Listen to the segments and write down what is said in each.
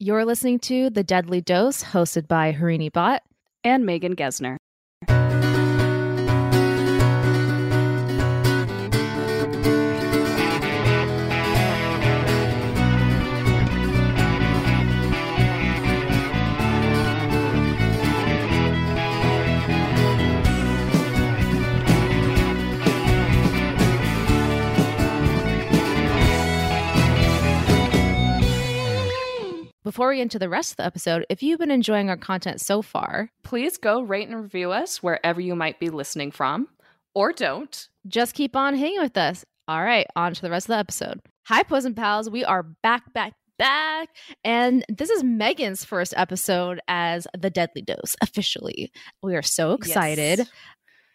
You're listening to The Deadly Dose, hosted by Harini Bot and Megan Gesner. Before we get into the rest of the episode, if you've been enjoying our content so far, please go rate and review us wherever you might be listening from, or don't. Just keep on hanging with us. All right, on to the rest of the episode. Hi, Poison Pals. We are back, back, back. And this is Megan's first episode as The Deadly Dose officially. We are so excited. Yes.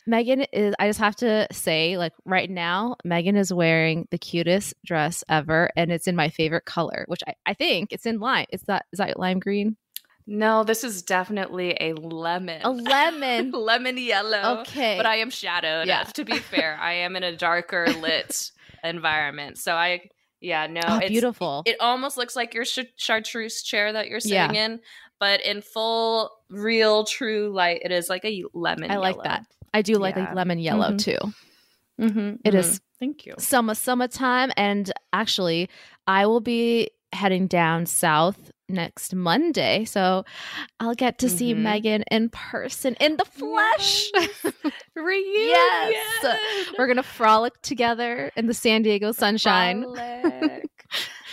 Megan is, I just have to say, like right now, Megan is wearing the cutest dress ever, and it's in my favorite color, which I, I think it's in lime. It's that, is that lime green? No, this is definitely a lemon. A lemon. lemon yellow. Okay. But I am shadowed. Yeah. To be fair, I am in a darker lit environment. So I, yeah, no. Oh, beautiful. It almost looks like your chartreuse chair that you're sitting yeah. in, but in full, real, true light, it is like a lemon I yellow. like that. I do like yeah. like lemon yellow mm-hmm. too. Mm-hmm, it is. mm-hmm. Thank you. Summer, summertime, and actually, I will be heading down south next Monday, so I'll get to see mm-hmm. Megan in person, in the flesh. Reunion. yes, we're gonna frolic together in the San Diego sunshine.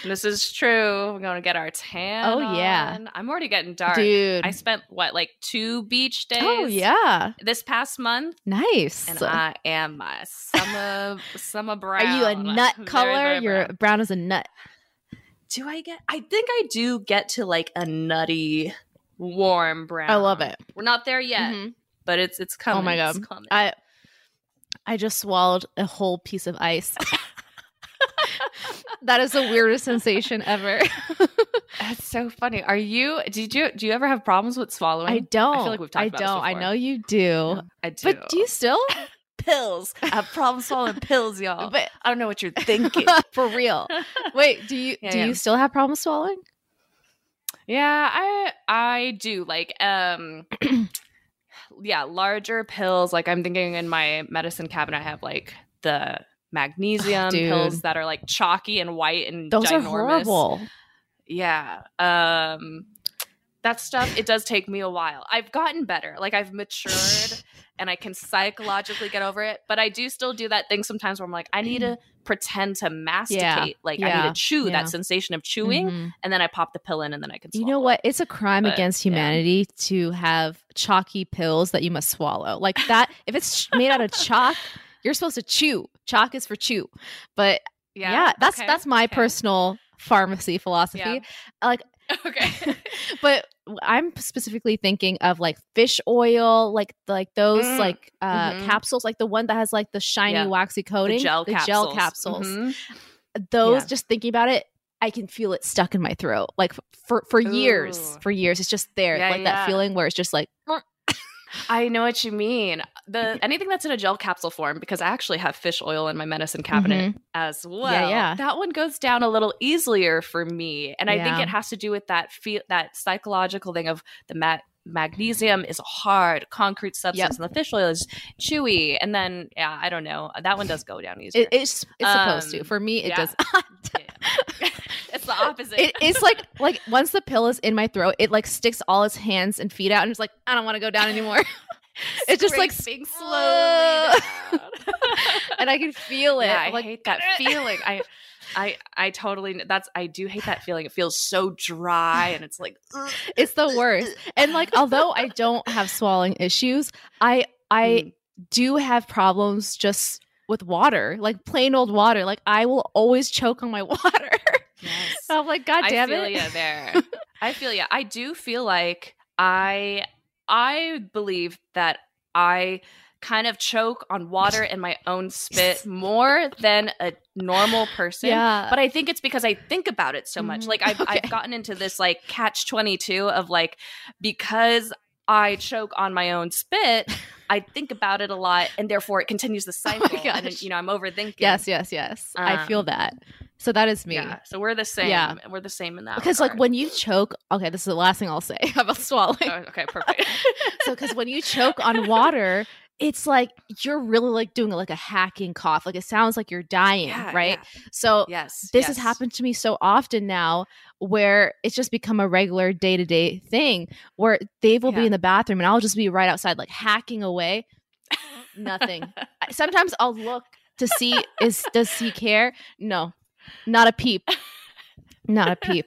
This is true. We're going to get our tan. Oh, yeah. I'm already getting dark. Dude. I spent, what, like two beach days? Oh, yeah. This past month. Nice. And I am my summer, summer brown. Are you a nut color? Very, very You're brown as a nut. Do I get, I think I do get to like a nutty, warm brown. I love it. We're not there yet, mm-hmm. but it's, it's coming. Oh, my God. I, I just swallowed a whole piece of ice. that is the weirdest sensation ever. That's so funny. Are you? Did you? Do you ever have problems with swallowing? I don't. I feel like we've talked I don't. I know you do. Yeah, I do. But do you still? pills. I have problems swallowing pills, y'all. But I don't know what you're thinking. For real. Wait, do you yeah, do yeah. you still have problems swallowing? Yeah, I I do. Like um yeah, larger pills. Like I'm thinking in my medicine cabinet I have like the magnesium oh, pills that are like chalky and white and those ginormous. are horrible. Yeah. Um that stuff it does take me a while. I've gotten better. Like I've matured and I can psychologically get over it, but I do still do that thing sometimes where I'm like I need to pretend to masticate. Yeah. Like yeah. I need to chew yeah. that sensation of chewing mm-hmm. and then I pop the pill in and then I can You know what? It. It's a crime but, against humanity to have chalky pills that you must swallow. Like that if it's made out of chalk you're supposed to chew. Chalk is for chew. But yeah, yeah that's okay. that's my okay. personal pharmacy philosophy. Yeah. Like okay. but I'm specifically thinking of like fish oil, like like those mm. like uh mm-hmm. capsules, like the one that has like the shiny yeah. waxy coating, the gel the capsules. gel capsules. Mm-hmm. Those yeah. just thinking about it, I can feel it stuck in my throat, like for for years. For years, it's just there, Yeah, like that feeling where it's just like. I know what you mean. The anything that's in a gel capsule form, because I actually have fish oil in my medicine cabinet as well. Mm-hmm. yeah. That one goes down a little easier for me, and I think it has to do with that feel that psychological thing of the ma- magnesium is a hard concrete substance, and the fish oil is chewy. And then, yeah, I don't know. That one does go down easier. It, it's it's supposed to. Um, For me, it yeah. does. The opposite. it, it's like like once the pill is in my throat, it like sticks all its hands and feet out, and it's like I don't want to go down anymore. it's just like Scraping slowly and I can feel it. Yeah, I like, hate that feeling. I, I, I totally. That's. I do hate that feeling. It feels so dry, and it's like. It's the worst. And like, although I don't have swallowing issues, I I Mm. do have problems just with water, like plain old water. Like I will always choke on my water. Yes. I'm like, God damn I feel it. you there. I feel you. I do feel like I. I believe that I kind of choke on water and my own spit more than a normal person. Yeah. But I think it's because I think about it so much. Mhm. Like I've, Okay. I've gotten into this like catch 22 of like, because I choke on my own spit, I think about it a lot and therefore it continues the cycle. and you know, I'm overthinking. Yes, yes, yes. I feel Um, that. So that is me. Yeah. So we're the same. Yeah. We're the same in that. Because like when you choke, okay, this is the last thing I'll say about swallowing. Oh, okay, perfect. so because when you choke on water, it's like you're really like doing like a hacking cough. Like it sounds like you're dying, Yeah, right? yeah. So Yes. this yes. has happened to me so often now where it's just become a regular day-to-day thing where Dave will be in the bathroom and I'll just be right outside like hacking away. Nothing. Sometimes I'll look to see is does he care? No. Not a peep. Not a peep.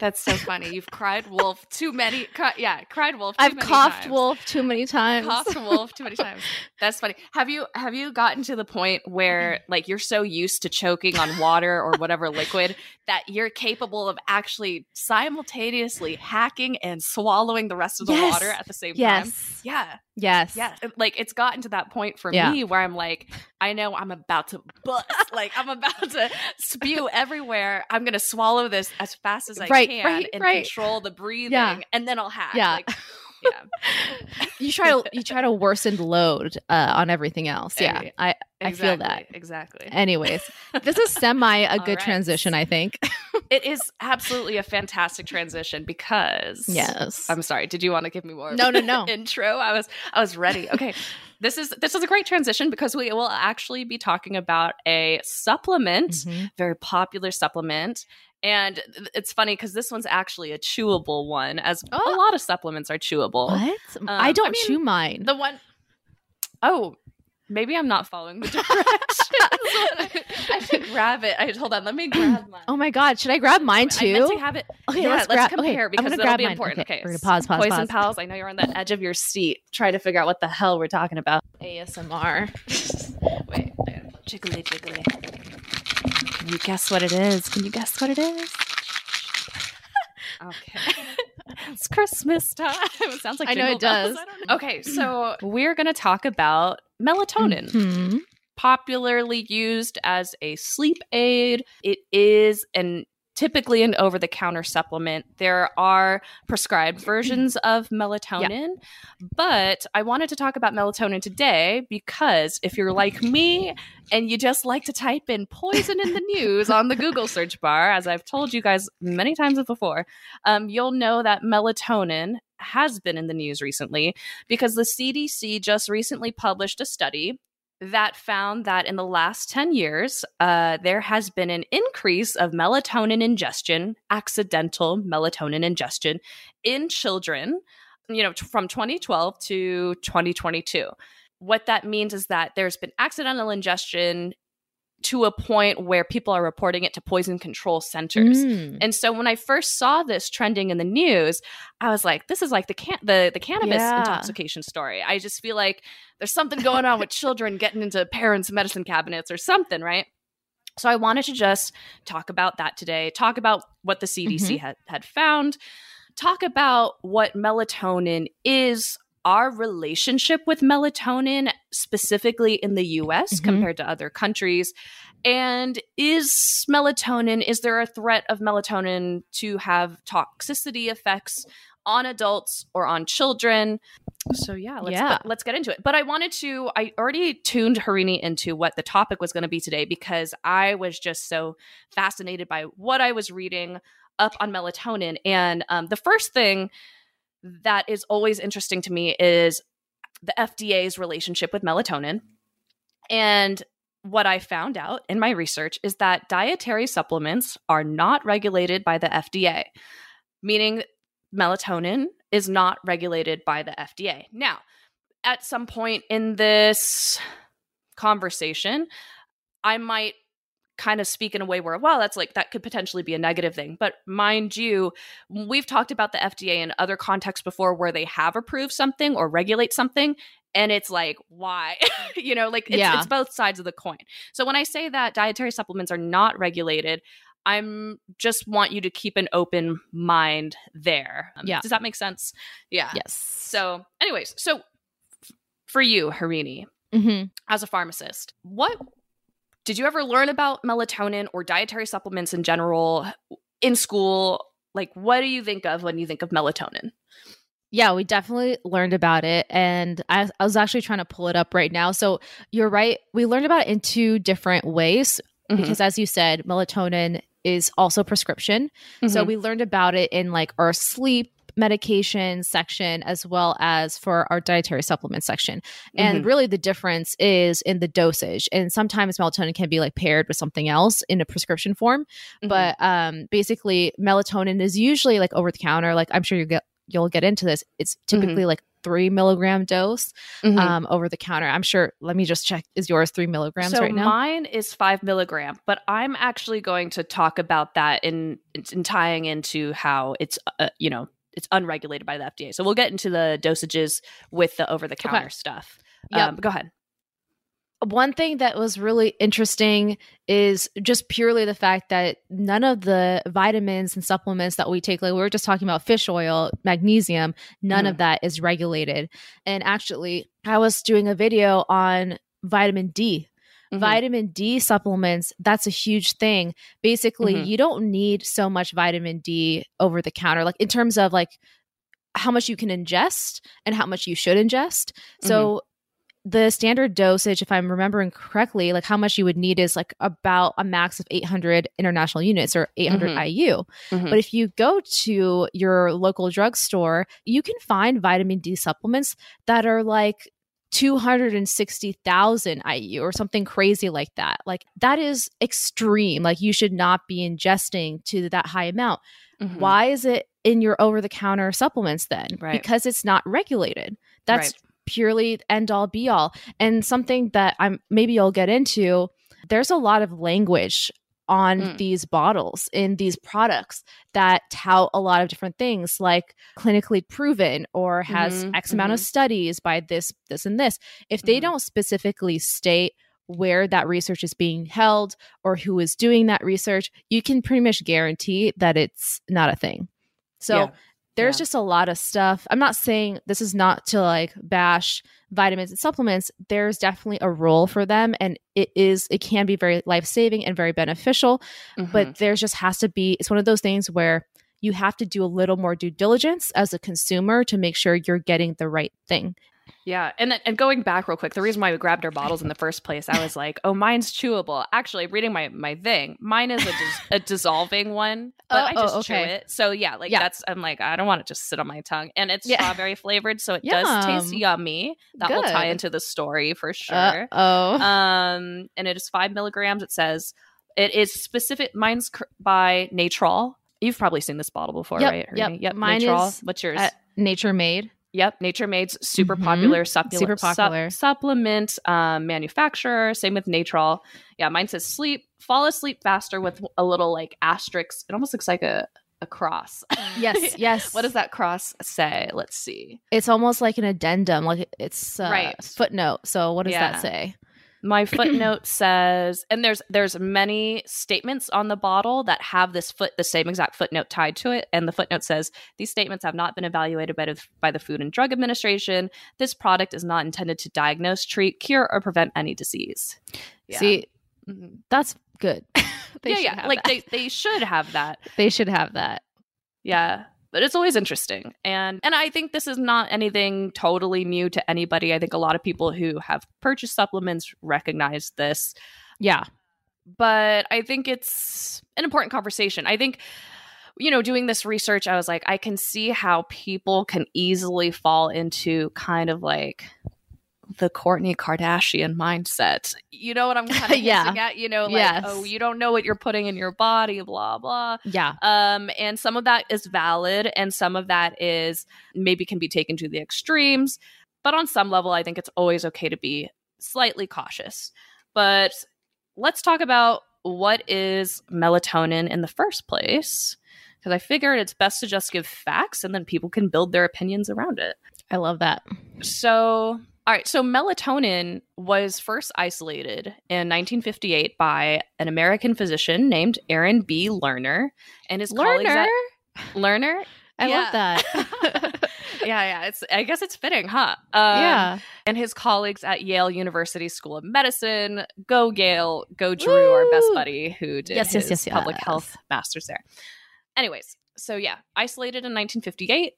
That's so funny. You've cried wolf too many. Yeah, cried wolf. Too I've many coughed times. wolf too many times. Coughed wolf too many times. That's funny. Have you have you gotten to the point where like you're so used to choking on water or whatever liquid that you're capable of actually simultaneously hacking and swallowing the rest of the Yes. water at the same time? yes. Yeah. Yes. Yeah. It- Like it's gotten to that point for Yeah. me where I'm like, I know I'm about to bust. like I'm about to spew everywhere. I'm gonna swallow this as fast as I Right, can right, and right. control the breathing, Yeah. and then I'll hack. Yeah. Like, yeah. you try to you try to worsen the load uh, on everything else. Yeah. I I feel that. exactly. Anyways, this is semi a good right. transition, I think. It is absolutely a fantastic transition because yes. I'm sorry. Did you want to give me more? No, no, no. intro. I was I was ready. Okay. this is this is a great transition because we will actually be talking about a supplement, Mhm. very popular supplement. And it's funny because this one's actually a chewable one, as a Oh. lot of supplements are chewable. What? Um, I I don't mean, chew mine. The one oh, maybe I'm not following the directions. I should grab it. I hold on. Let me grab mine. oh my god, should I grab mine too? I meant to have it. Okay, yeah, let's let's, grab- compare I'm because it'll grab be mine. important. Okay, Okay, we're gonna pause, pause, Poison pause. pals. I know you're on the edge of your seat trying to figure out what the hell we're talking about. ASMR. Wait, jiggly, jiggly. Can you guess what it is? Can you guess what it is? Okay. it's Christmas time. It sounds like I know it does. Know. Okay, so we're going to talk about melatonin. Mhm. popularly used as a sleep aid. It is an typically an over the counter supplement. There are prescribed versions of melatonin, but I wanted to talk about melatonin today because if you're like me and you just like to type in poison in the news on the Google search bar, as I've told you guys many times before, um, you'll know that melatonin has been in the news recently because the CDC just recently published a study that found that in the last 10 years, uh, there has been an increase of melatonin ingestion, accidental melatonin ingestion in children, you know, t- from 2012 to 2022. What that means is that there's been accidental ingestion to a point where people are reporting it to poison control centers. Mm. And so when I first saw this trending in the news, I was like, this is like the can- the the cannabis Yeah. intoxication story. I just feel like there's something going on with children getting into parents' medicine cabinets or something, right? So I wanted to just talk about that today, talk about what the CDC had, had found, talk about what melatonin is, our relationship with melatonin, specifically in the US Mhm. compared to other countries. And is melatonin, is there a threat of melatonin to have toxicity effects on adults or on children? So yeah, let's Yeah. let's get into it. But I wanted to I already tuned Harini into what the topic was going to be today because I was just so fascinated by what I was reading up on melatonin. And um, the first thing that is always interesting to me is the FDA's relationship with melatonin. And what I found out in my research is that dietary supplements are not regulated by the FDA, meaning melatonin is not regulated by the FDA. Now, at some point in this conversation, I might kind of speak in a way where, well, that's like, that could potentially be a negative thing. But mind you, we've talked about the FDA in other contexts before where they have approved something or regulate something. And it's like, why? you know, like it's, Yeah. it's both sides of the coin. So when I say that dietary supplements are not regulated, I'm just want you to keep an open mind there. Um, Yeah. Does that make sense? Yeah. Yes. So, anyways, so f- for you, Harini, hmm as a pharmacist, what did you ever learn about melatonin or dietary supplements in general in school? Like, what do you think of when you think of melatonin? Yeah, we definitely learned about it. And I, I was actually trying to pull it up right now. So you're right. We learned about it in two different ways. Mhm. because as you said, melatonin is also prescription. So Mhm. we learned about it in like our sleep medication section as well as for our dietary supplement section. And Mhm. really the difference is in the dosage. And sometimes melatonin can be like paired with something else in a prescription form. Mhm. But um basically melatonin is usually like over the counter. Like I'm sure you get you'll get into this. It's typically like three milligram dose Mhm. um over the counter. I'm sure let me just check. Is yours three milligrams so right now? mine is five milligram, but I'm actually going to talk about that in in tying into how it's uh, you know it's unregulated by the FDA. So we'll get into the dosages with the over the counter Okay. stuff. Yep. Um, go ahead. one thing that was really interesting is just purely the fact that none of the vitamins and supplements that we take, like we were just talking about fish oil, magnesium, none of that is regulated. And actually, I was doing a video on vitamin D. Mhm. Vitamin D supplements, that's a huge thing. Basically, Mhm. you don't need so much vitamin D over the counter, like in terms of like how much you can ingest and how much you should ingest. So the standard dosage, if I'm remembering correctly, like how much you would need is like about a max of 800 international units or 800 Mhm. IU. Mhm. But if you go to your local drugstore, you can find vitamin D supplements that are like 260,000 IU or something crazy like that. Like that is extreme. Like you should not be ingesting to that high amount. Mhm. Why is it in your over the counter supplements then? Right. Because it's not regulated. That's Right. purely end all be all. And something that I'm maybe I'll get into, there's a lot of language on Mm. these bottles in these products that tout a lot of different things like clinically proven or has Mhm, x amount of mhm. studies by this this and this if they Mhm. don't specifically state where that research is being held or who is doing that research you can pretty much guarantee that it's not a thing so Yeah. There's Yeah. just a lot of stuff. I'm not saying this is not to like bash vitamins and supplements. There's definitely a role for them and it is it can be very life-saving and very beneficial, Mhm. but there's just has to be it's one of those things where you have to do a little more due diligence as a consumer to make sure you're getting the right thing. Yeah, and then, and going back real quick, the reason why we grabbed our bottles in the first place, I was like, "Oh, mine's chewable." Actually, reading my my thing, mine is a, dis- a dissolving one, but I Oh, just oh, chew it. So yeah, like Yeah. that's I'm like I don't want it to just sit on my tongue, and it's Yeah. strawberry flavored, so it does taste yummy. That will tie into the story for sure. Oh. Um, and it is five milligrams. It says it is specific. Mine's cr- by Natrol. You've probably seen this bottle before, Yep, right? yep. Yep. Mine Natrol. is What's yours? at Nature Made. Yep, Nature Made's super Mhm. popular, supplement, Super popular. supplement um, manufacturer. Same with Natrol. Yeah, mine says sleep, fall asleep faster with a little like asterisk. It almost looks like a, a cross. Yes, yes. what does that cross say? Let's see. It's almost like an addendum, like it's uh, Right. footnote. So what does Yeah. that say? My footnote says, and there's there's many statements on the bottle that have this foot the same exact footnote tied to it, and the footnote says these statements have not been evaluated by the, by the Food and Drug Administration. This product is not intended to diagnose, treat, cure, or prevent any disease. Yeah. See, Mhm. that's good. They yeah, yeah, have like that. they they should have that. they should have that. Yeah. But it's always interesting. And and I think this is not anything totally new to anybody. I think a lot of people who have purchased supplements recognize this. Yeah. but I think it's an important conversation. I think, you know, doing this research, I was like, I can see how people can easily fall into kind of like the Kourtney Kardashian mindset. You know what I'm kind of Yeah. at? You know, like, Yes. oh, you don't know what you're putting in your body, blah, blah. Yeah. Um, and some of that is valid, and some of that is maybe can be taken to the extremes. But on some level, I think it's always okay to be slightly cautious. But let's talk about what is melatonin in the first place. Because I figured it's best to just give facts and then people can build their opinions around it. I love that. So, all right. So, melatonin was first isolated in 1958 by an American physician named Aaron B. Lerner and his colleagues Learner. at Lerner. I Yeah. love that. yeah, yeah. It's I guess it's fitting, huh? Um, yeah. And his colleagues at Yale University School of Medicine. Go Yale. Go Drew, our best buddy who did Yes, yes, his yes, public yes. health masters there. Anyways, so yeah, isolated in 1958.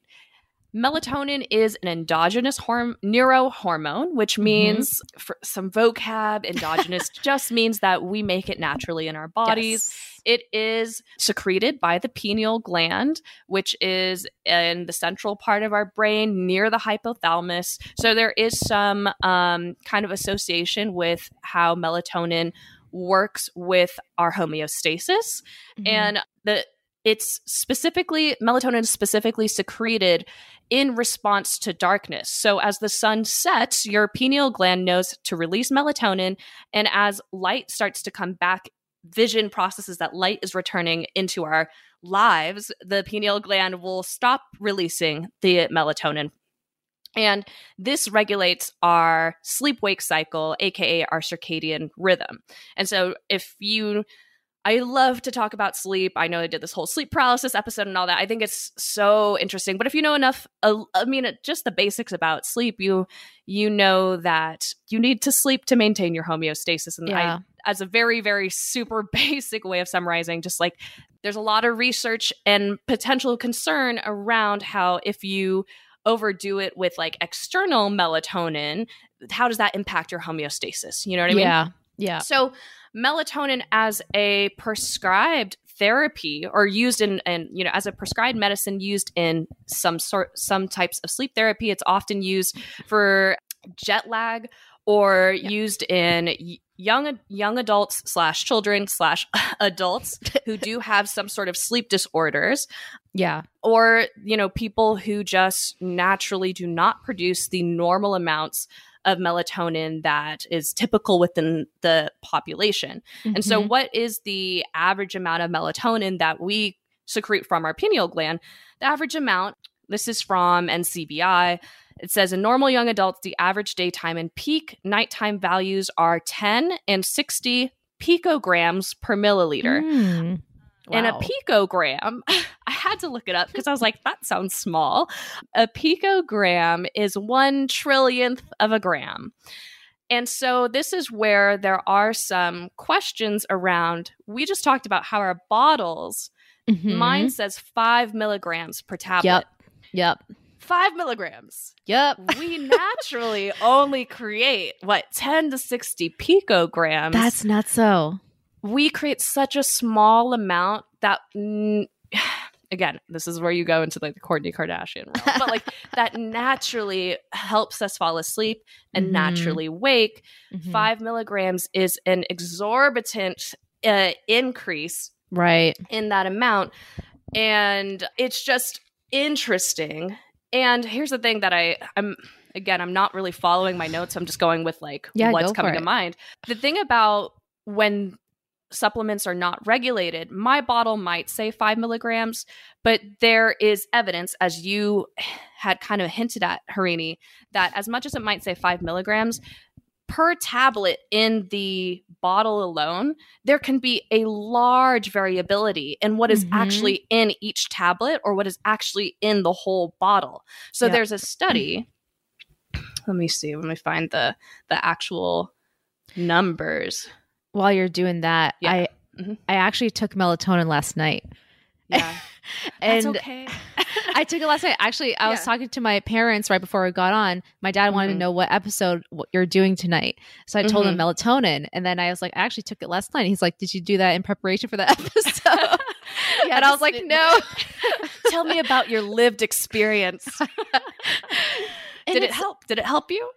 Melatonin is an endogenous horm- neurohormone, which Mm-hmm. means for some vocab, endogenous just means that we make it naturally in our bodies. Yes. It is secreted by the pineal gland, which is in the central part of our brain near the hypothalamus. So there is some um, kind of association with how melatonin works with our homeostasis. Mhm. And the it's specifically melatonin is specifically secreted in response to darkness. So as the sun sets, your pineal gland knows to release melatonin and as light starts to come back vision processes that light is returning into our lives, the pineal gland will stop releasing the melatonin. And this regulates our sleep wake cycle, aka our circadian rhythm. And so if you I love to talk about sleep. I know I did this whole sleep paralysis episode and all that. I think it's so interesting. But if you know enough, uh, I mean, just the basics about sleep, you you know that you need to sleep to maintain your homeostasis. And Yeah. I, as a very very super basic way of summarizing, just like there's a lot of research and potential concern around how if you overdo it with like external melatonin, how does that impact your homeostasis? You know what I mean? yeah. Yeah. So, melatonin as a prescribed therapy or used in and you know as a prescribed medicine used in some sort some types of sleep therapy it's often used for jet lag or used in young young adults slash children slash adults who do have some sort of sleep disorders Yeah. or you know people who just naturally do not produce the normal amounts of melatonin that is typical within the population. And so Mhm. what is the average amount of melatonin that we secrete from our pineal gland? The average amount, this is from NCBI. It says in normal young adults, the average daytime and peak nighttime values are 10 and 60 picograms per milliliter. Mm. And a picogram, I had to look it up because I was like, that sounds small. A picogram is one trillionth of a gram. And so this is where there are some questions around. We just talked about how our bottles, Mhm. mine says five milligrams per tablet. Yep. Yep. Five milligrams. Yep. We naturally only create what 10 to 60 picograms That's not so. We create such a small amount that again this is where you go into like the Kourtney Kardashian realm but like that naturally helps us fall asleep and Mhm. naturally wake Mhm. five milligrams is an exorbitant uh, increase Right. in that amount and it's just interesting and here's the thing that i i'm again i'm not really following my notes i'm just going with like Yeah, what's coming to mind the thing about when supplements are not regulated my bottle might say five milligrams but there is evidence as you had kind of hinted at harini that as much as it might say five milligrams per tablet in the bottle alone, there can be a large variability in what is Mhm. actually in each tablet or what is actually in the whole bottle. So Yeah. there's a study. Let me see. Let me find the the actual numbers. While you're doing that, Yeah. I Mhm. I actually took melatonin last night. Yeah, And okay. I took it last night. Actually, I was talking to my parents right before we got on. My dad wanted Mhm. to know what episode what you're doing tonight. So I told him Mm-hmm. melatonin. And then I was like, I actually took it last night. He's like, Did you do that in preparation for the episode? Yeah, and I was like, No. Tell me about your lived experience. Did it help? Did it help you?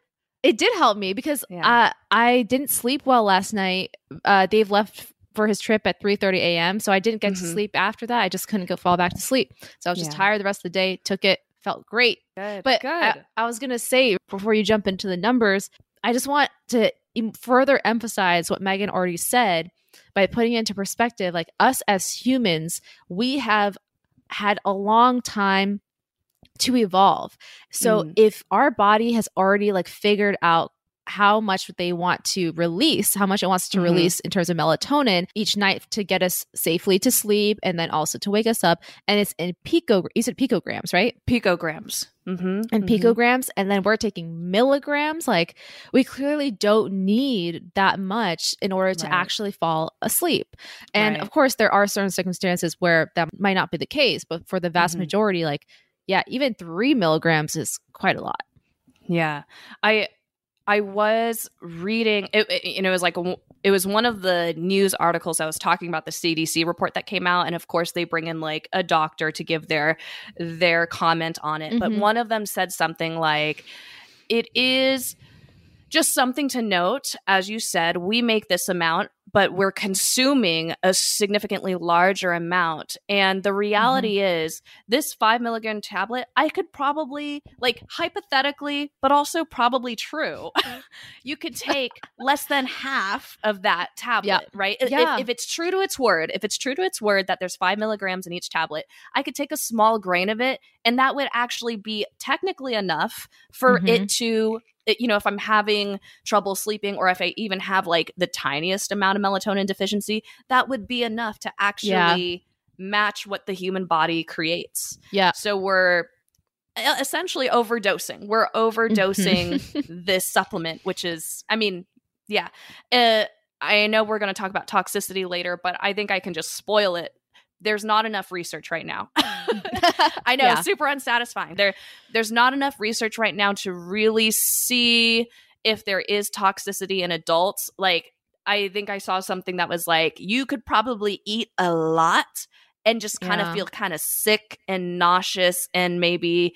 It did help me because Yeah. uh, I didn't sleep well last night. Uh, Dave left for his trip at 3:30 a.m. So I didn't get to Mhm. sleep after that. I just couldn't go fall back to sleep. So I was just Yeah. tired the rest of the day. Took it, felt great. Good. But good. I, I was gonna say before you jump into the numbers, I just want to further emphasize what Megan already said by putting it into perspective. Like us as humans, we have had a long time to evolve. So Mm. if our body has already like figured out how much they want to release, how much it wants to Mhm. release in terms of melatonin each night to get us safely to sleep and then also to wake us up. And it's in pico, you said picograms, right? picograms. Mm-hmm. and picograms and then we're taking milligrams like we clearly don't need that much in order to Right. actually fall asleep and Right. of course there are certain circumstances where that might not be the case but for the vast Mhm. majority like yeah, even three milligrams is quite a lot. Yeah. I I was reading it, it, you know it was like it was one of the news articles I was talking about the CDC report that came out and of course they bring in like a doctor to give their their comment on it. Mm-hmm. But one of them said something like it is just something to note as you said we make this amount but we're consuming a significantly larger amount. And the reality mm-hmm. is, this five milligram tablet, I could probably, like, hypothetically, but also probably true, you could take less than half of that tablet, yeah. right? Yeah. If, if it's true to its word, if it's true to its word that there's five milligrams in each tablet, I could take a small grain of it, and that would actually be technically enough for mm-hmm. it to you know, if I'm having trouble sleeping or if I even have like the tiniest amount of melatonin deficiency, that would be enough to actually yeah. match what the human body creates. Yeah. So we're essentially overdosing. We're overdosing this supplement, which is, I mean, yeah. Uh, I know we're going to talk about toxicity later, but I think I can just spoil it there's not enough research right now. I know, yeah. super unsatisfying. There there's not enough research right now to really see if there is toxicity in adults. Like I think I saw something that was like you could probably eat a lot and just kind yeah. of feel kind of sick and nauseous and maybe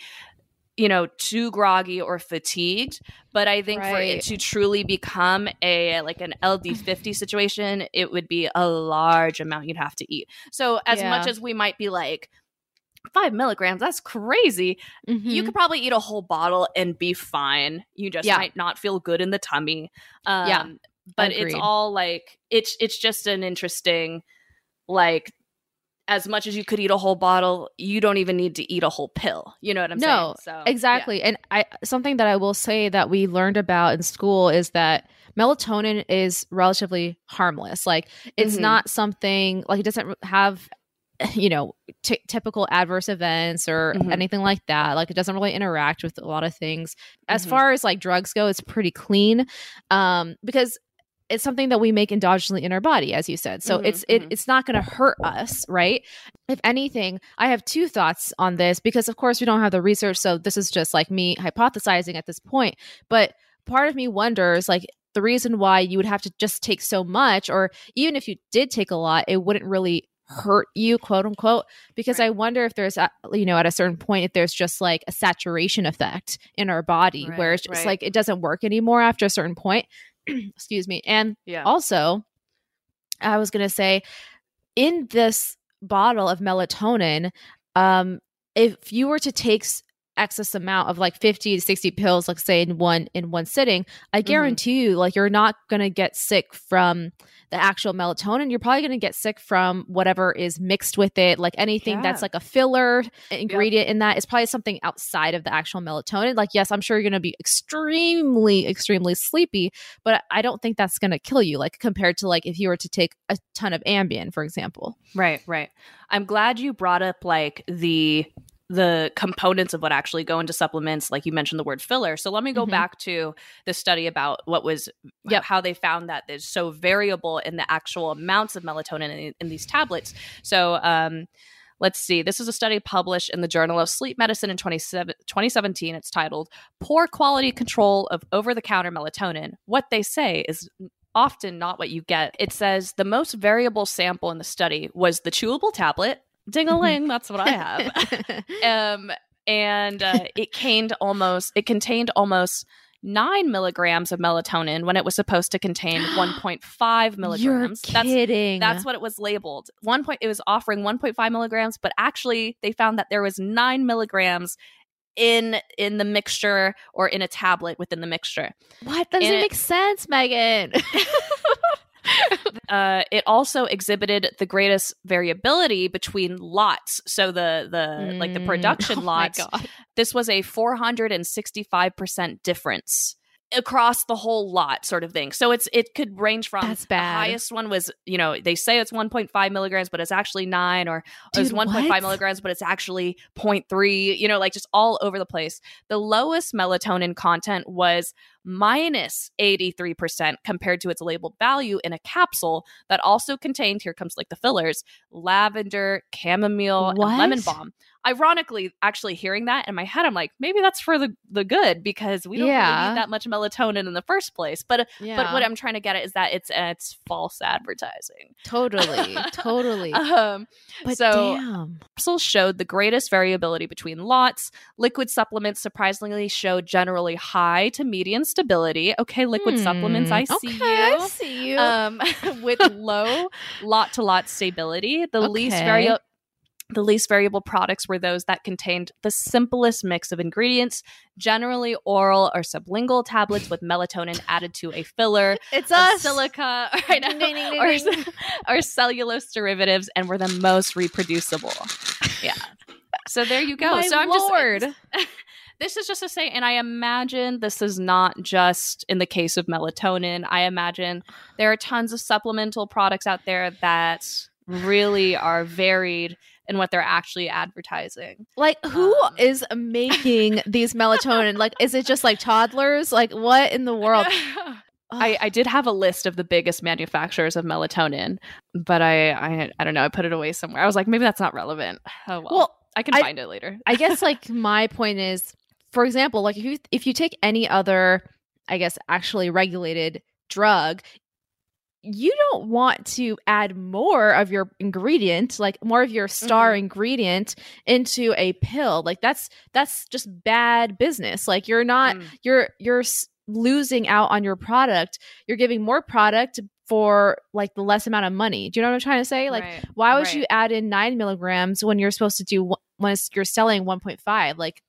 you know too groggy or fatigued but i think right. for it to truly become a like an ld50 situation it would be a large amount you'd have to eat so as yeah. much as we might be like five milligrams that's crazy mm-hmm. you could probably eat a whole bottle and be fine you just yeah. might not feel good in the tummy um, yeah but Agreed. it's all like it's it's just an interesting like as much as you could eat a whole bottle, you don't even need to eat a whole pill. You know what I'm no, saying? No, so, exactly. Yeah. And I something that I will say that we learned about in school is that melatonin is relatively harmless. Like it's mm-hmm. not something like it doesn't have you know t- typical adverse events or mm-hmm. anything like that like it doesn't really interact with a lot of things as mm-hmm. far as like drugs go it's pretty clean um because it's something that we make endogenously in our body as you said so mm-hmm, it's it, mm-hmm. it's not going to hurt us right if anything i have two thoughts on this because of course we don't have the research so this is just like me hypothesizing at this point but part of me wonders like the reason why you would have to just take so much or even if you did take a lot it wouldn't really hurt you quote unquote because right. i wonder if there's a, you know at a certain point if there's just like a saturation effect in our body right, where it's just right. like it doesn't work anymore after a certain point excuse me. And yeah. also, I was going to say, in this bottle of melatonin, um, if you were to take excess amount of like 50 to 60 pills like say in one in one sitting i mm-hmm. guarantee mm-hmm. you like you're not going to get sick from the actual melatonin you're probably going to get sick from whatever is mixed with it like anything yeah. that's like a filler ingredient in that is probably something outside of the actual melatonin like yes i'm sure you're going to be extremely extremely sleepy but i don't think that's going to kill you like compared to like if you were to take a ton of ambien for example right right i'm glad you brought up like the the components of what actually go into supplements like you mentioned the word filler so let me go mm-hmm. back to the study about what was yep. how they found that there's so variable in the actual amounts of melatonin in, in these tablets so um, let's see this is a study published in the journal of sleep medicine in 2017 it's titled poor quality control of over-the-counter melatonin what they say is often not what you get. It says the most variable sample in the study was the chewable tablet, ding a ling that's what i have um and uh, it contained almost it contained almost nine milligrams of melatonin when it was supposed to contain 1.5 milligrams. You're kidding. That's, that's what it was labeled. One point it was offering 1.5 milligrams, but actually they found that there was nine milligrams in in the mixture or in a tablet within the mixture. What doesn't make sense, Megan? uh, it also exhibited the greatest variability between lots. So the the mm. like the mm. production oh lots. This was a 465% difference across the whole lot sort of thing so it's it could range from That's bad. the highest one was you know they say it's 1.5 milligrams but it's actually 9 or Dude, it's 1.5 milligrams but it's actually 0.3 you know like just all over the place the lowest melatonin content was minus 83% compared to its labeled value in a capsule that also contained here comes like the fillers lavender chamomile what? and lemon balm ironically, actually hearing that in my head, I'm like, maybe that's for the the good because we don't Yeah. really need that much melatonin in the first place. But Yeah. but what I'm trying to get at is that it's it's false advertising. totally, totally. Um, but so damn. capsules showed the greatest variability between lots. Liquid supplements surprisingly showed generally high to medium stability. Okay, liquid supplements, I Hmm, see okay, you. I see you. Um, with low lot to lot stability. The least variable the least variable products were those that contained the simplest mix of ingredients, generally oral or sublingual tablets with melatonin added to a filler, it's us. silica, right now, Ding, ding, ding, or, or cellulose derivatives, and were the most reproducible. Yeah. So there you go. My so I'm lord. just this is just to say, and I imagine this is not just in the case of melatonin. I imagine there are tons of supplemental products out there that really are varied in what they're actually advertising. Like who Um, is making these melatonin? Like is it just like toddlers? Like what in the world? I, I did have a list of the biggest manufacturers of melatonin, but I, I I don't know. I put it away somewhere. I was like, maybe that's not relevant. Oh well, well, I can I- find it later. I guess like my point is, for example, like if you if you take any other, I guess actually regulated drug, you don't want to add more of your ingredient, like more of your star Mhm. ingredient into a pill. Like that's that's just bad business. Like you're not Mm. you're you're losing out on your product. You're giving more product for like the less amount of money. Do you know what I'm trying to say? Like Right, why would right. you add in nine milligrams when you're supposed to do once you're selling 1.5 like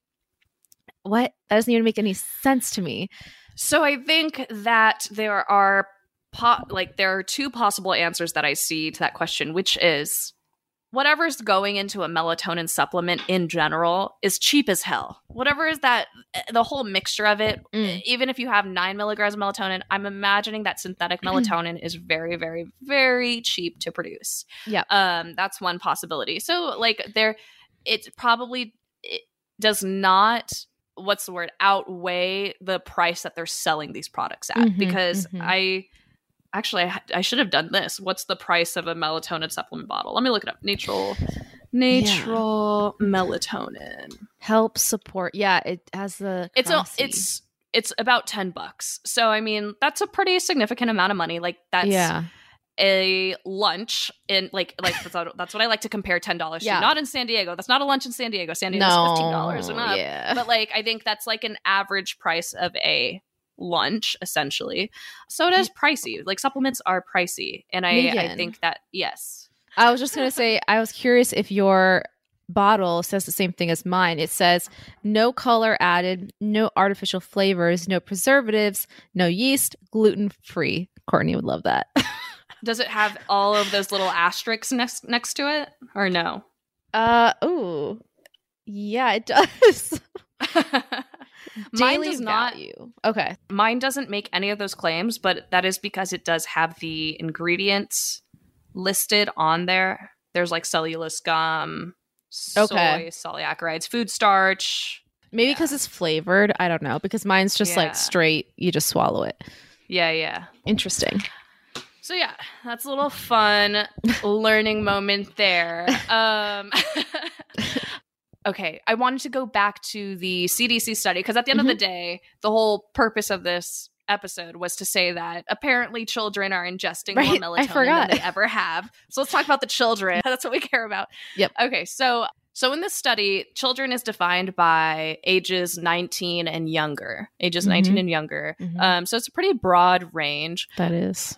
what that doesn't even make any sense to me So I think that there are po- like there are two possible answers that I see to that question, which is whatever's going into a melatonin supplement in general is cheap as hell. Whatever is that the whole mixture of it, Mm. even if you have nine milligrams of melatonin, I'm imagining that synthetic melatonin is very, very, very cheap to produce. Yeah. Um, that's one possibility. So like there, it probably it does not what's the word outweigh the price that they're selling these products at Mhm, because mhm. I actually I, I should have done this. What's the price of a melatonin supplement bottle? Let me look it up. Natural natural melatonin. help support yeah it has the It's a, it's it's about 10 bucks. So I mean, that's a pretty significant amount of money. Like that's yeah a lunch in like like that's, what- that's what I like to compare ten dollars Yeah. to. Not in San Diego. That's not a lunch in San Diego. San Diego's no fifteen dollars and up. yeah But like I think that's like an average price of a lunch essentially. So it is pricey. Like supplements are pricey, and I I think that yes. i was just gonna say i was curious if your bottle says the same thing as mine it says no color added no artificial flavors no preservatives no yeast gluten free Kourtney would love that Does it have all of those little asterisks next next to it or no? uh oh, yeah it does Mine does not value. Okay. Mine doesn't make any of those claims, but that is because it does have the ingredients listed on there. There's like cellulose gum, soy, Okay. polysaccharides, food starch. Maybe Yeah. because it's flavored. I don't know. Because mine's just Yeah. like straight. You just swallow it. Yeah, yeah. Interesting. So yeah, that's a little fun learning moment there. Um Okay, I wanted to go back to the CDC study because at the end of the day, the whole purpose of this episode was to say that apparently children are ingesting Right, more melatonin than they ever have. So let's talk about the children. That's what we care about. Yep. Okay, so so in this study, children is defined by ages 19 and younger. Ages 19 Mhm. and younger. Mhm. Um, so it's a pretty broad range. That is.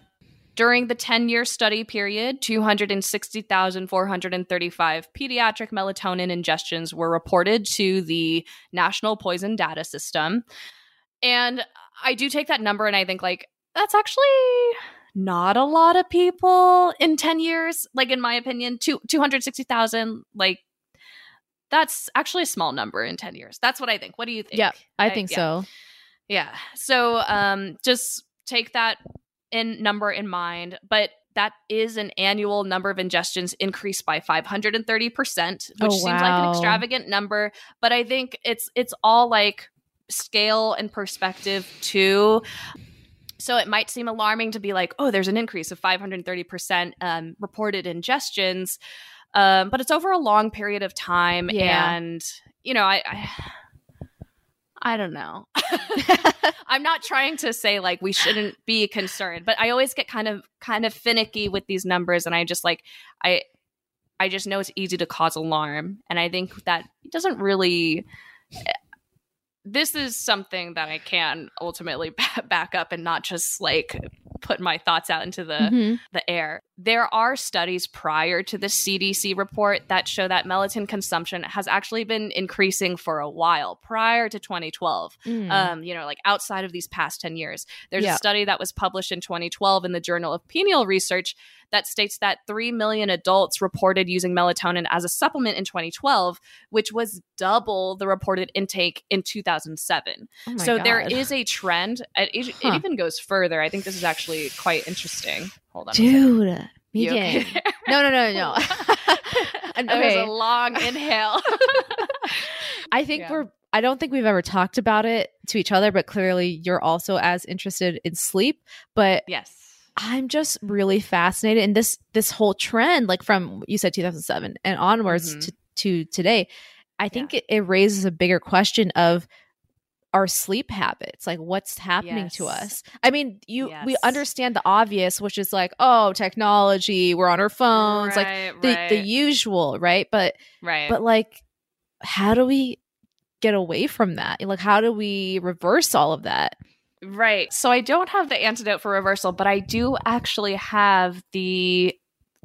During the 10 year study period, 260,435 pediatric melatonin ingestions were reported to the National Poison Data System. And I do take that number and I think, like, that's actually not a lot of people in 10 years. Like, in my opinion, two, 260,000, like, that's actually a small number in 10 years. That's what I think. What do you think? Yeah, I I- think yeah. so. Yeah. So um just take that in number in mind, but that is an annual number of ingestions increased by 530%, which Oh, seems like an extravagant number, but I think it's it's all like scale and perspective too. So it might seem alarming to be like, oh, there's an increase of 530% um, reported ingestions. Um, but it's over a long period of time, Yeah. and you know, I, I, I don't know. I'm not trying to say like we shouldn't be concerned, but I always get kind of kind of finicky with these numbers, and I just like I, I just know it's easy to cause alarm, and I think that it doesn't really. Eh, this is something that I can ultimately back up and not just like put my thoughts out into the Mhm. the air. There are studies prior to the CDC report that show that melatonin consumption has actually been increasing for a while prior to 2012. Mm. Um, you know, like outside of these past 10 years. There's Yeah. a study that was published in 2012 in the Journal of Pineal Research that states that 3 million adults reported using melatonin as a supplement in 2012, which was double the reported intake in 2007 Oh so there God. is a trend. It, it Huh. even goes further. I think this is actually quite interesting. Hold on, dude. You okay? No, no, no, no. that was Okay. a long inhale. I think Yeah. we're I don't think we've ever talked about it to each other, but clearly you're also as interested in sleep. But yes. I'm just really fascinated. In this this whole trend, like from you said 2007 and onwards Mhm. to, to today. I think it, it raises a bigger question of our sleep habits. Like what's happening to us? I mean you we understand the obvious which is like oh technology we're on our phones like the right, the usual right? But right. but like how do we get away from that? Like how do we reverse all of that Right. So I don't have the antidote for reversal, but I do actually have the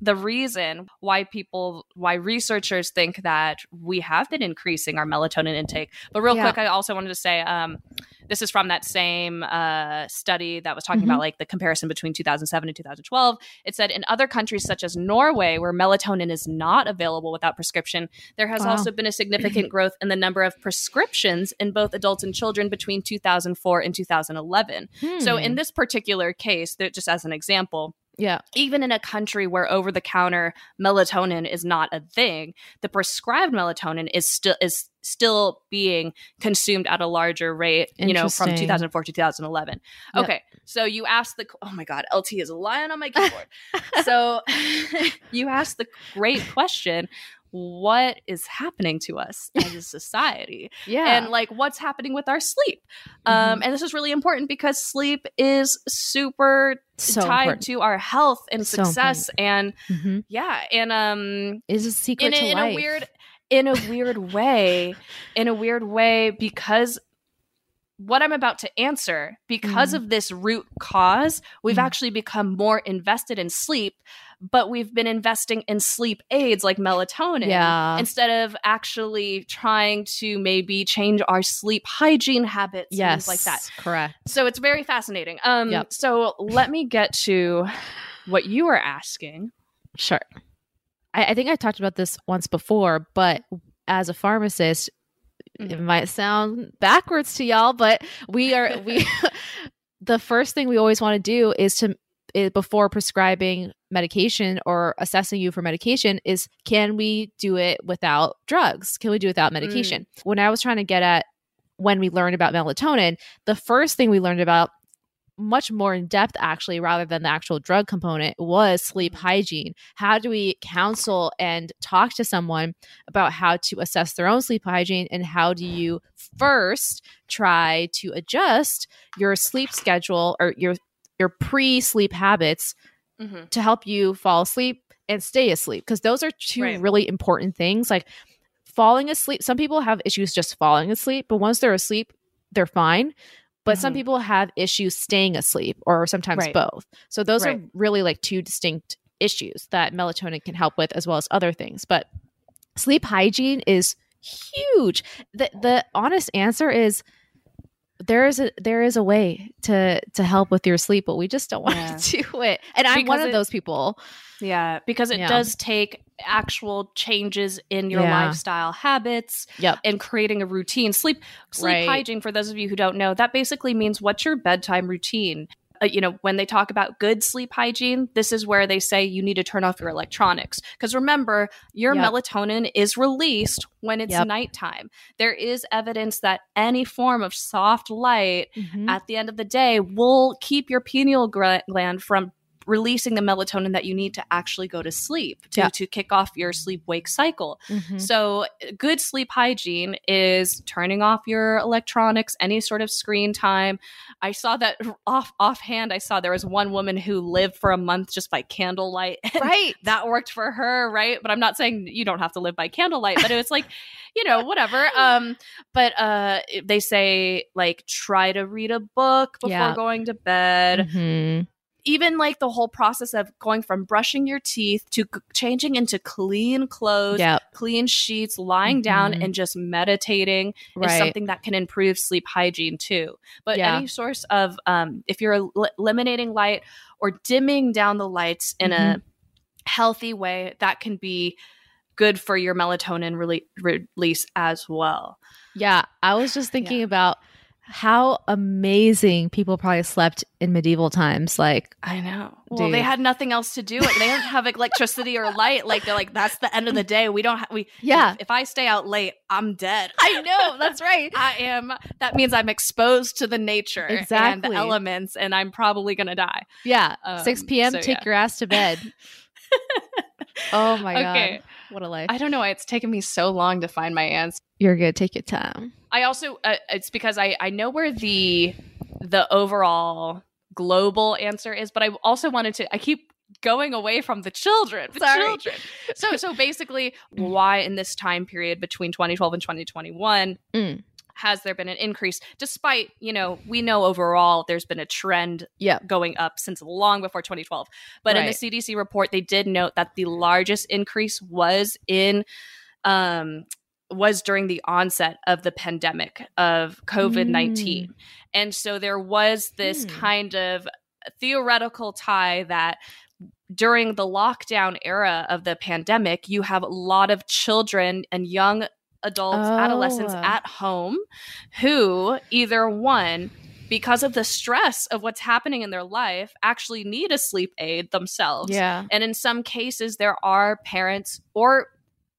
the reason why people why researchers think that we have been increasing our melatonin intake. But real Yeah. quick, I also wanted to say um this is from that same uh, study that was talking Mhm. about like the comparison between 2007 and 2012. It said in other countries such as Norway, where melatonin is not available without prescription, there has Wow. also been a significant growth in the number of prescriptions in both adults and children between 2004 and 2011. So, Hmm. in this particular case, that just as an example, yeah even in a country where over the counter melatonin is not a thing, the prescribed melatonin is still is still being consumed at a larger rate, you know, from 2004 to 2011. Yep. Okay. So you asked the oh my god, LT is lying on my keyboard. so you asked the great question, what is happening to us as a society? yeah and like what's happening with our sleep. Um, and this is really important because sleep is super so tied important. to our health and So success, and Mhm. yeah, and um, is a secret in, in a weird, in a weird way, in a weird way, because what I'm about to answer, because Mm. of this root cause, we've Mm. actually become more invested in sleep, but we've been investing in sleep aids like melatonin Yeah. instead of actually trying to maybe change our sleep hygiene habits yes things like that. correct So it's very fascinating. Um, Yep. So let me get to what you were asking. Sure. I, I think I talked about this once before, but as a pharmacist, it might sound backwards to y'all, but we are we the first thing we always want to do is to i before prescribing medication or assessing you for medication is can we do it without drugs? Can we do it without mm. medication? When I was trying to get at when we learned about melatonin, the first thing we learned about much more in depth actually rather than the actual drug component was sleep hygiene. How do we counsel and talk to someone about how to assess their own sleep hygiene and how do you first try to adjust your sleep schedule or your your pre-sleep habits Mm-hmm. to help you fall asleep and stay asleep? Because those are two Right. really important things. Like falling asleep some people have issues just falling asleep but once they're asleep they're fine but some Mhm. people have issues staying asleep or sometimes Right. both so those Right. are really like two distinct issues that melatonin can help with as well as other things but sleep hygiene is huge the the honest answer is there is a there is a way to to help with your sleep but we just don't want Yeah. to do it and i'm one of it- those people Yeah, because it Yeah. does take actual changes in your Yeah. lifestyle habits Yep. and creating a routine. Sleep sleep Right. hygiene for those of you who don't know, that basically means what's your bedtime routine? Uh, you know, when they talk about good sleep hygiene, this is where they say you need to turn off your electronics. Because remember, your Yep. melatonin is released when it's Yep. nighttime. There is evidence that any form of soft light Mhm. at the end of the day will keep your pineal gland from releasing the melatonin that you need to actually go to sleep to, Yeah. to kick off your sleep wake cycle. Mhm. So, good sleep hygiene is turning off your electronics, any sort of screen time. I saw that off offhand. I saw there was one woman who lived for a month just by candlelight. right. That worked for her, right? But I'm not saying you don't have to live by candlelight, but it was like, you know, whatever. Um, but uh, they say like try to read a book before Yeah. going to bed Mhm. Even like the whole process of going from brushing your teeth to c- changing into clean clothes, Yep. clean sheets, lying down Mhm. and just meditating is something that can improve sleep hygiene too. But Yeah. any source of, um, if you're el- eliminating light or dimming down the lights in a Mm-hmm. healthy way, that can be good for your melatonin rele- release as well. Yeah, I was just thinking about how amazing people probably slept in medieval times. Like, I know. Well, they had nothing else to do. They didn't have electricity or light. Like they're like, that's the end of the day. We don't. Ha- we Yeah. If, if I stay out late, I'm dead. I know that's right. I am. That means I'm exposed to the nature and Exactly. the elements, and I'm probably gonna die. Yeah, Um, 6 p.m. so take yeah. your ass to bed. oh my Okay. god, what a life! I don't know why it's taken me so long to find my answer. You're good. Take your time. I also. Uh, it's because I I know where the the overall global answer is, but I also wanted to. I keep going away from the children. The Sorry. children. So so basically, why in this time period between 2012 and 2021 Mm. Has there been an increase? Despite you know we know overall there's been a trend Yep. going up since long before 2012. But in the CDC report, they did note that the largest increase was in um was during the onset of the pandemic of COVID 19. And so there was this Hmm. kind of theoretical tie that during the lockdown era of the pandemic, you have a lot of children and young adults, adolescents Oh. at home who either one, because of the stress of what's happening in their life, actually need a sleep aid themselves. Yeah. And in some cases, there are parents or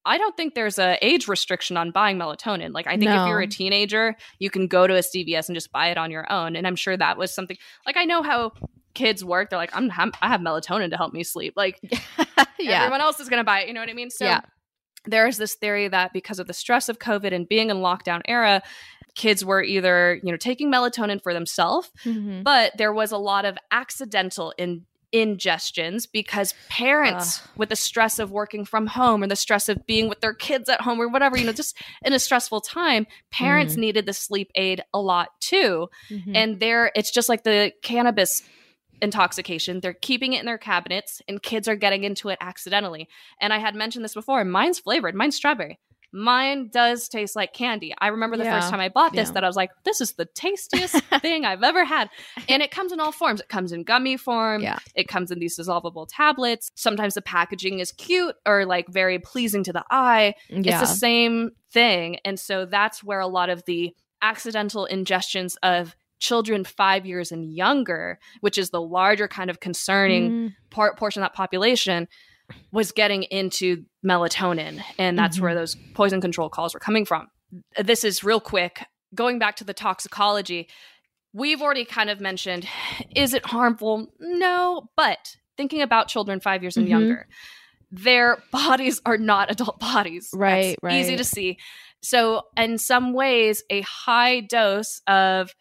I don't think there's a age restriction on buying melatonin. Like I think if you're a teenager, you can go to a CVS and just buy it on your own. And I'm sure that was something like I know how kids work. They're like, I'm, I'm I have melatonin to help me sleep. Like yeah. everyone else is going to buy it. You know what I mean? So Yeah. There's this theory that because of the stress of COVID and being in lockdown era, kids were either you know taking melatonin for themselves Mhm. but there was a lot of accidental in ingestions because parents with the stress of working from home or the stress of being with their kids at home or whatever you know just in a stressful time parents needed the sleep aid a lot too Mhm. and there it's just like the cannabis intoxication they're keeping it in their cabinets and kids are getting into it accidentally and i had mentioned this before mine's flavored mine's strawberry mine does taste like candy i remember the Yeah. first time i bought this Yeah. that i was like this is the tastiest thing i've ever had and it comes in all forms it comes in gummy form Yeah. it comes in these dissolvable tablets sometimes the packaging is cute or like very pleasing to the eye yeah. it's the same thing. And so that's where a lot of the accidental ingestions of children five years and younger, which is the larger kind of concerning Mm. part portion of that population, was getting into melatonin. And that's Mhm. where those poison control calls were coming from. This is real quick. Going back to the toxicology, we've already kind of mentioned is it harmful? No, but thinking about children five years and Mhm. younger, their bodies are not adult bodies. Right, That's Easy to see. So, in some ways, a high dose of,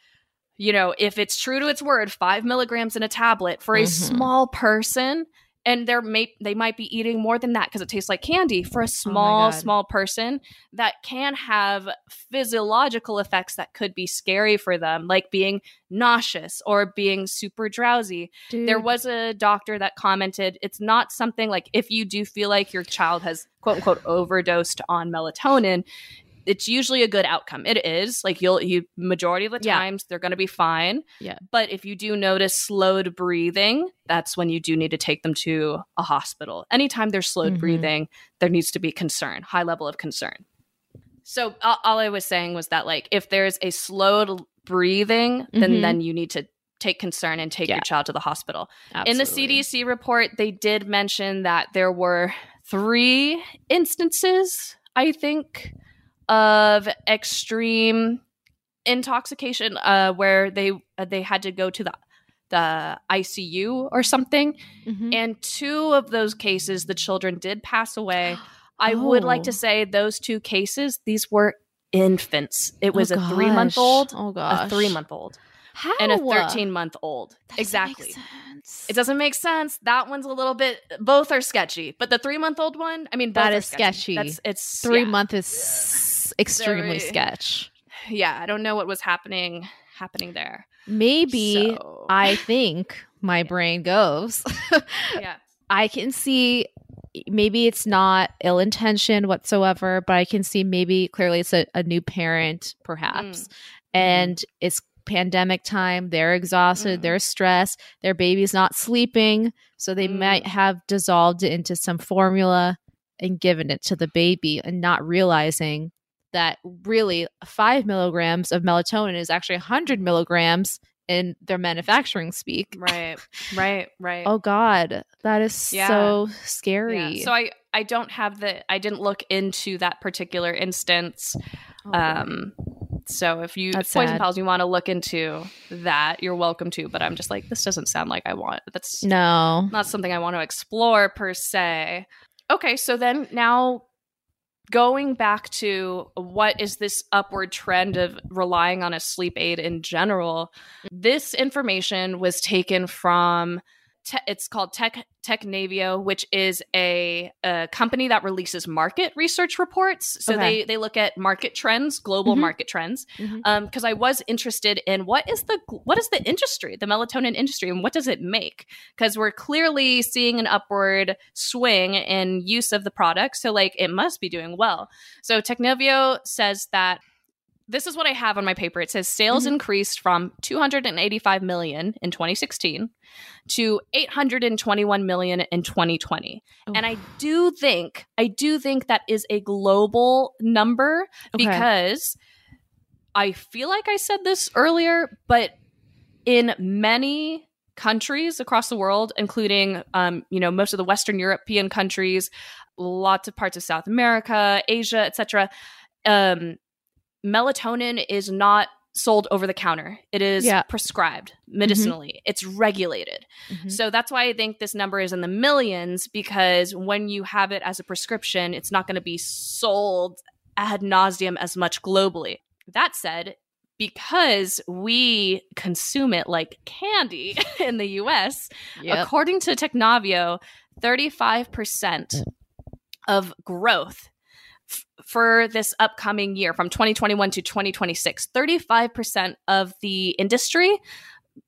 you know, if it's true to its word, five milligrams in a tablet for a Mhm. small person, and they're may they might be eating more than that because it tastes like candy for a Oh small God. small person that can have physiological effects that could be scary for them like being nauseous or being super drowsy there was a doctor that commented it's not something like if you do feel like your child has quote unquote overdosed on melatonin it's usually a good outcome it is like you'll you majority of the Yeah. times they're going to be fine Yeah. but if you do notice slowed breathing that's when you do need to take them to a hospital anytime there's slowed Mhm. breathing there needs to be concern high level of concern so all, all i was saying was that like if there's a slowed breathing then Mhm. then you need to take concern and take Yeah. your child to the hospital in the CDC report, they did mention that there were three instances, I think, of extreme intoxication uh, where they uh, they had to go to the the ICU or something. Mhm. And two of those cases, the children did pass away. I would like to Oh. say those two cases, these were infants. It was Oh, a three month old, Oh a three month old, How? and a 13 month old. That doesn't make Exactly. sense. It doesn't make sense. That one's a little bit. Both are sketchy, but the three month old one, I mean, both That are is sketchy. That's it's Three yeah. month is extremely Very- sketch. Yeah, I don't know what was happening happening there. Maybe So- I think my brain goes. yeah, I can see maybe it's not ill intentioned whatsoever, but I can see maybe clearly it's a, a new parent, perhaps, mm. mm-hmm. and it's pandemic time. They're exhausted, Mm. they're stressed, their baby's not sleeping, so they Mm. might have dissolved it into some formula and given it to the baby and not realizing that really five milligrams of melatonin is actually 100 milligrams in their manufacturing speak. right, right, right. Oh God, that is Yeah. so scary. Yeah. So I I don't have the I didn't look into that particular instance. Oh, Um so if you That's if Poison sad. Pals you want to look into that, you're welcome to, but I'm just like this doesn't sound like I want. That's no, not something I want to explore per se. Okay, so then now going back to what is this upward trend of relying on a sleep aid in general, this information was taken from te- it's called Tech Technavio, which is a, a company that releases market research reports. So Okay. they they look at market trends, global Mhm. market trends. Mhm. Um, because I was interested in what is the what is the industry, the melatonin industry, and what does it make? Because we're clearly seeing an upward swing in use of the product, so like it must be doing well. So Technavio says that this is what I have on my paper. It says sales Mhm. increased from 285 million in 2016 to 821 million in 2020. And I do think, I do think that is a global number Okay. because I feel like I said this earlier, but in many countries across the world, including um, you know most of the Western European countries, lots of parts of South America, Asia, etc. Um, melatonin is not sold over the counter. It is Yeah. prescribed medicinally. It's regulated. Mhm. So that's why I think this number is in the millions because when you have it as a prescription, it's not going to be sold ad nauseum as much globally. That said, because we consume it like candy in the US, Yep. according to Technavio, 35% of growth for this upcoming year from 2021 to 2026, 35% of the industry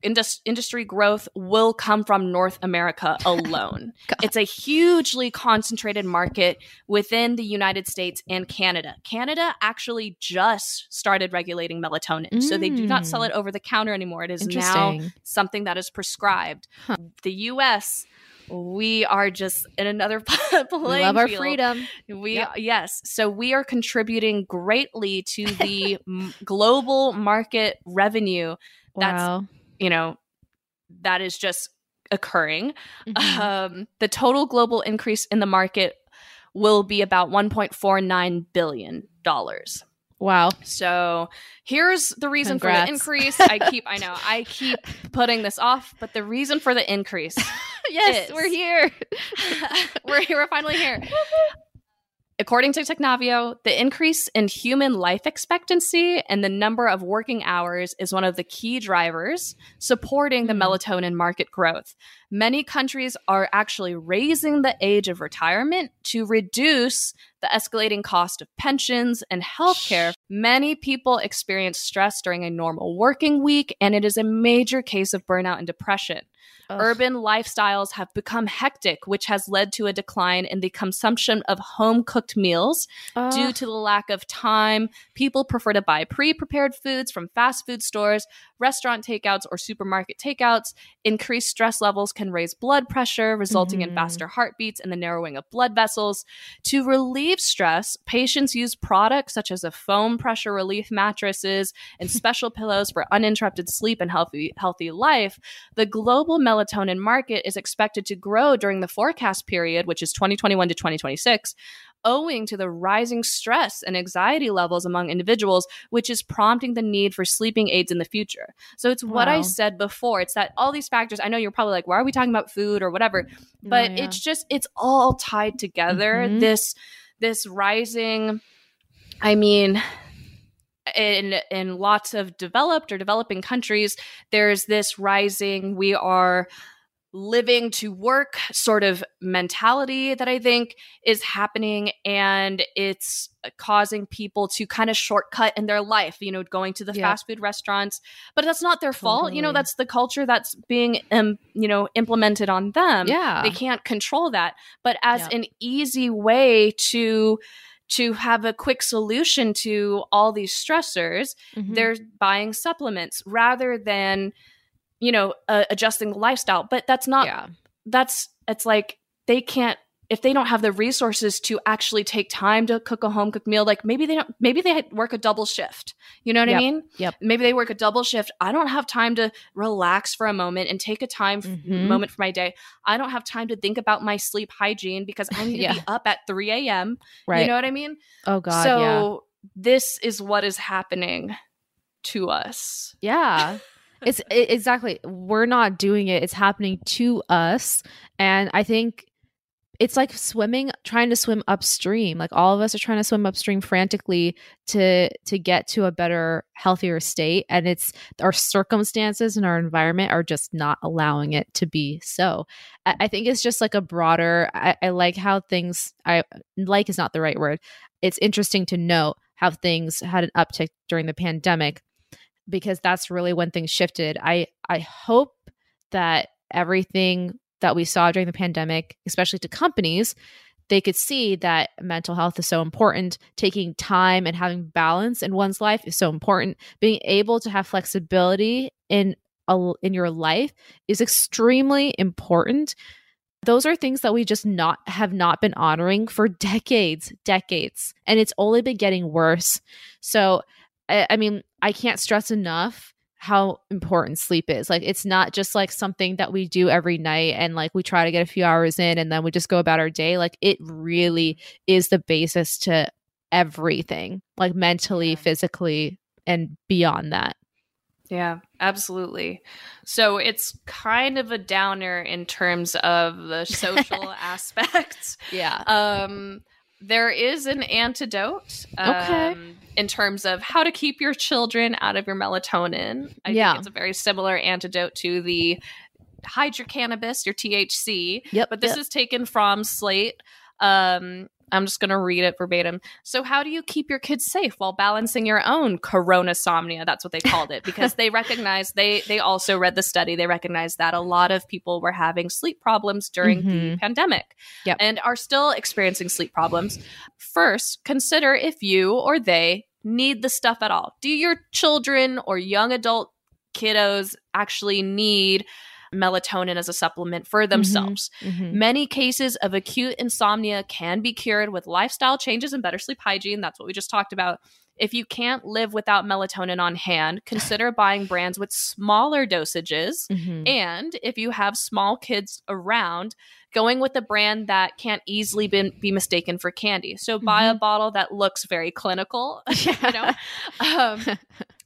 indus- industry growth will come from North America alone. It's a hugely concentrated market within the United States and Canada. Canada actually just started regulating melatonin. So they do not sell Mm. it over the counter anymore. It is now something that is prescribed. Huh. The US we are just in another playing We love our field. freedom. We Yep. yes, so we are contributing greatly to the m- global market revenue. That's Wow. you know that is just occurring. Mhm. Um, the total global increase in the market will be about 1.49 billion dollars. Wow. So here's the reason for Congrats. the increase. I keep I know I keep putting this off, but the reason for the increase yes, is- we're here. we're here, we're finally here. According to Technavio, the increase in human life expectancy and the number of working hours is one of the key drivers supporting the Hmm. melatonin market growth. Many countries are actually raising the age of retirement to reduce the escalating cost of pensions and healthcare. Many people experience stress during a normal working week, and it is a major case of burnout and depression. Ugh. Urban lifestyles have become hectic, which has led to a decline in the consumption of home cooked meals Ugh. due to the lack of time. People prefer to buy pre prepared foods from fast food stores, restaurant takeouts, or supermarket takeouts. Increased stress levels can raise blood pressure, resulting in Mhm. faster heartbeats and the narrowing of blood vessels. To relieve stress, patients use products such as a foam pressure relief mattresses and special pillows for uninterrupted sleep and healthy healthy life. The global melatonin market is expected to grow during the forecast period, which is 2021 to 2026, owing to the rising stress and anxiety levels among individuals, which is prompting the need for sleeping aids in the future. So it's what I said before. It's that all these factors, I know you're probably like, why are we talking about food or whatever? But Oh, yeah. it's just, it's all tied together. Mhm. This, this rising, I mean, in in lots of developed or developing countries there's this rising we are living to work sort of mentality that i think is happening and it's causing people to kind of shortcut in their life you know going to the Yeah. fast food restaurants but that's not their fault you know that's the culture that's being um, you know implemented on them yeah. they can't control that but as Yep. an easy way to to have a quick solution to all these stressors Mhm. they're buying supplements rather than you know uh, adjusting the lifestyle but that's not yeah. that's it's like they can't if they don't have the resources to actually take time to cook a home cooked meal like maybe they don't maybe they work a double shift you know what Yep. i mean Yep. maybe they work a double shift i don't have time to relax for a moment and take a time Mhm. moment for my day i don't have time to think about my sleep hygiene because i need to be up at 3 a.m Right. you know what i mean oh God. so yeah. this is what is happening to us Yeah. It's i exactly. We're not doing it. It's happening to us. And I think it's like swimming, trying to swim upstream. Like all of us are trying to swim upstream frantically to to get to a better, healthier state. And it's our circumstances and our environment are just not allowing it to be so. I, I think it's just like a broader. I, I like how things. I like is not the right word. It's interesting to note how things had an uptick during the pandemic because that's really when things shifted. I I hope that everything that we saw during the pandemic, especially to companies, they could see that mental health is so important. Taking time and having balance in one's life is so important. Being able to have flexibility in a, in your life is extremely important. Those are things that we just not have not been honoring for decades, decades, and it's only been getting worse. So I, I mean, I can't stress enough how important sleep is. Like, it's not just like something that we do every night and like we try to get a few hours in and then we just go about our day. Like, it really is the basis to everything, like mentally, physically, and beyond that. Yeah, absolutely. So it's kind of a downer in terms of the social aspects. Yeah. Um, there is an antidote. Okay. Um, in terms of how to keep your children out of your melatonin. I Yeah. think it's a very similar antidote to the hide your cannabis, your THC. Yep. But this yep. is taken from Slate. Um, I'm just going to read it verbatim. So, how do you keep your kids safe while balancing your own corona somnia? That's what they called it because they recognize they they also read the study. They recognized that a lot of people were having sleep problems during the Mhm. pandemic Yep. and are still experiencing sleep problems. First, consider if you or they need the stuff at all. Do your children or young adult kiddos actually need melatonin as a supplement for themselves? Mhm. Many cases of acute insomnia can be cured with lifestyle changes and better sleep hygiene. That's what we just talked about. If you can't live without melatonin on hand, consider buying brands with smaller dosages. Mhm. And if you have small kids around, going with a brand that can't easily be, be mistaken for candy. So buy a bottle that looks very clinical, you know, um,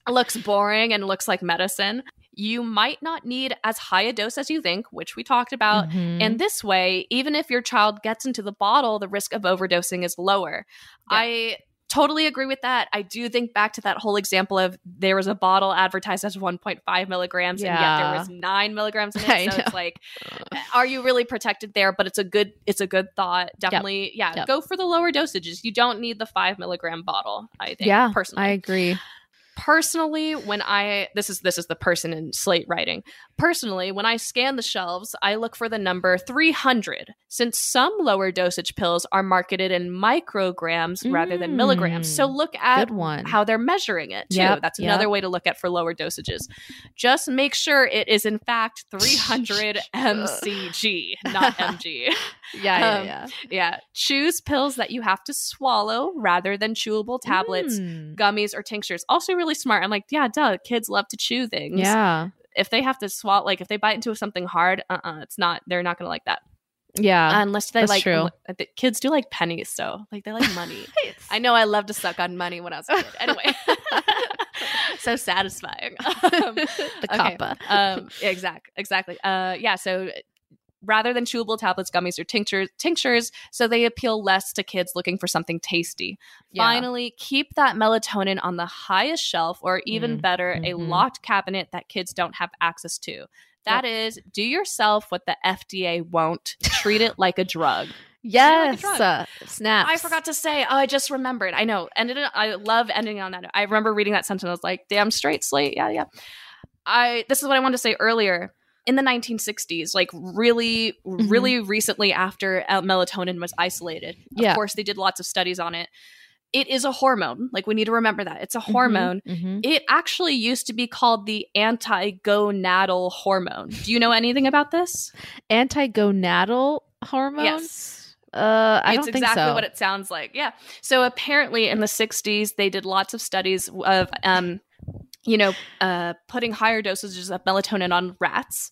looks boring and looks like medicine. You might not need as high a dose as you think, which we talked about. Mhm. And this way, even if your child gets into the bottle, the risk of overdosing is lower. Yeah. I totally agree with that. I do think back to that whole example of there was a bottle advertised as 1.5 milligrams, and yet there was nine milligrams in I it. So it's like, are you really protected there? But it's a good, it's a good thought. Definitely, yeah. Yep. Go for the lower dosages. You don't need the five milligram bottle. I think. yeah, personally, I agree. Personally when i this is this is the person in slate writing. Personally when i scan the shelves i look for the number 300 since some lower dosage pills are marketed in micrograms rather than milligrams so Mm, look at how they're measuring it too Yep, that's yep. another way to look at for lower dosages just make sure it is in fact 300 mcg not mg Yeah, yeah, Um, yeah. yeah choose pills that you have to swallow rather than chewable tablets Mm. gummies or tinctures. Also really smart. I'm like, yeah, duh, kids love to chew things. Yeah. If they have to swallow like if they bite into something hard, uh-uh, it's not they're not gonna like that. Yeah. Unless they that's like true. Kids do like pennies, so like they like money. I know I love to suck on money when I was a kid. Anyway, so satisfying. Um, the okay. kappa. um, exactly, exactly. Uh, yeah. So rather than chewable tablets, gummies, or tinctures, tinctures, so they appeal less to kids looking for something tasty. Yeah. Finally, keep that melatonin on the highest shelf, or even Mm, better, a mhm. locked cabinet that kids don't have access to. That is, do yourself what the FDA won't. Treat it like a drug. Yes. drug. Uh, snaps. I forgot to say. Oh, I just remembered. I know. Ended. it- I love ending on that. I remember reading that sentence. I was like, "Damn straight, slate." Yeah, yeah. I. This is what I wanted to say earlier. In the 1960s, like really, Mhm. really recently after uh, melatonin was isolated, of Yeah. course they did lots of studies on it. It is a hormone. Like we need to remember that it's a hormone. Mhm. It actually used to be called the anti-gonadal hormone. Do you know anything about this? Antigonadal hormones. Yes. Uh, I it's don't think exactly so. what it sounds like. Yeah. So apparently, in the '60s, they did lots of studies of, um, you know, uh, putting higher dosages of melatonin on rats,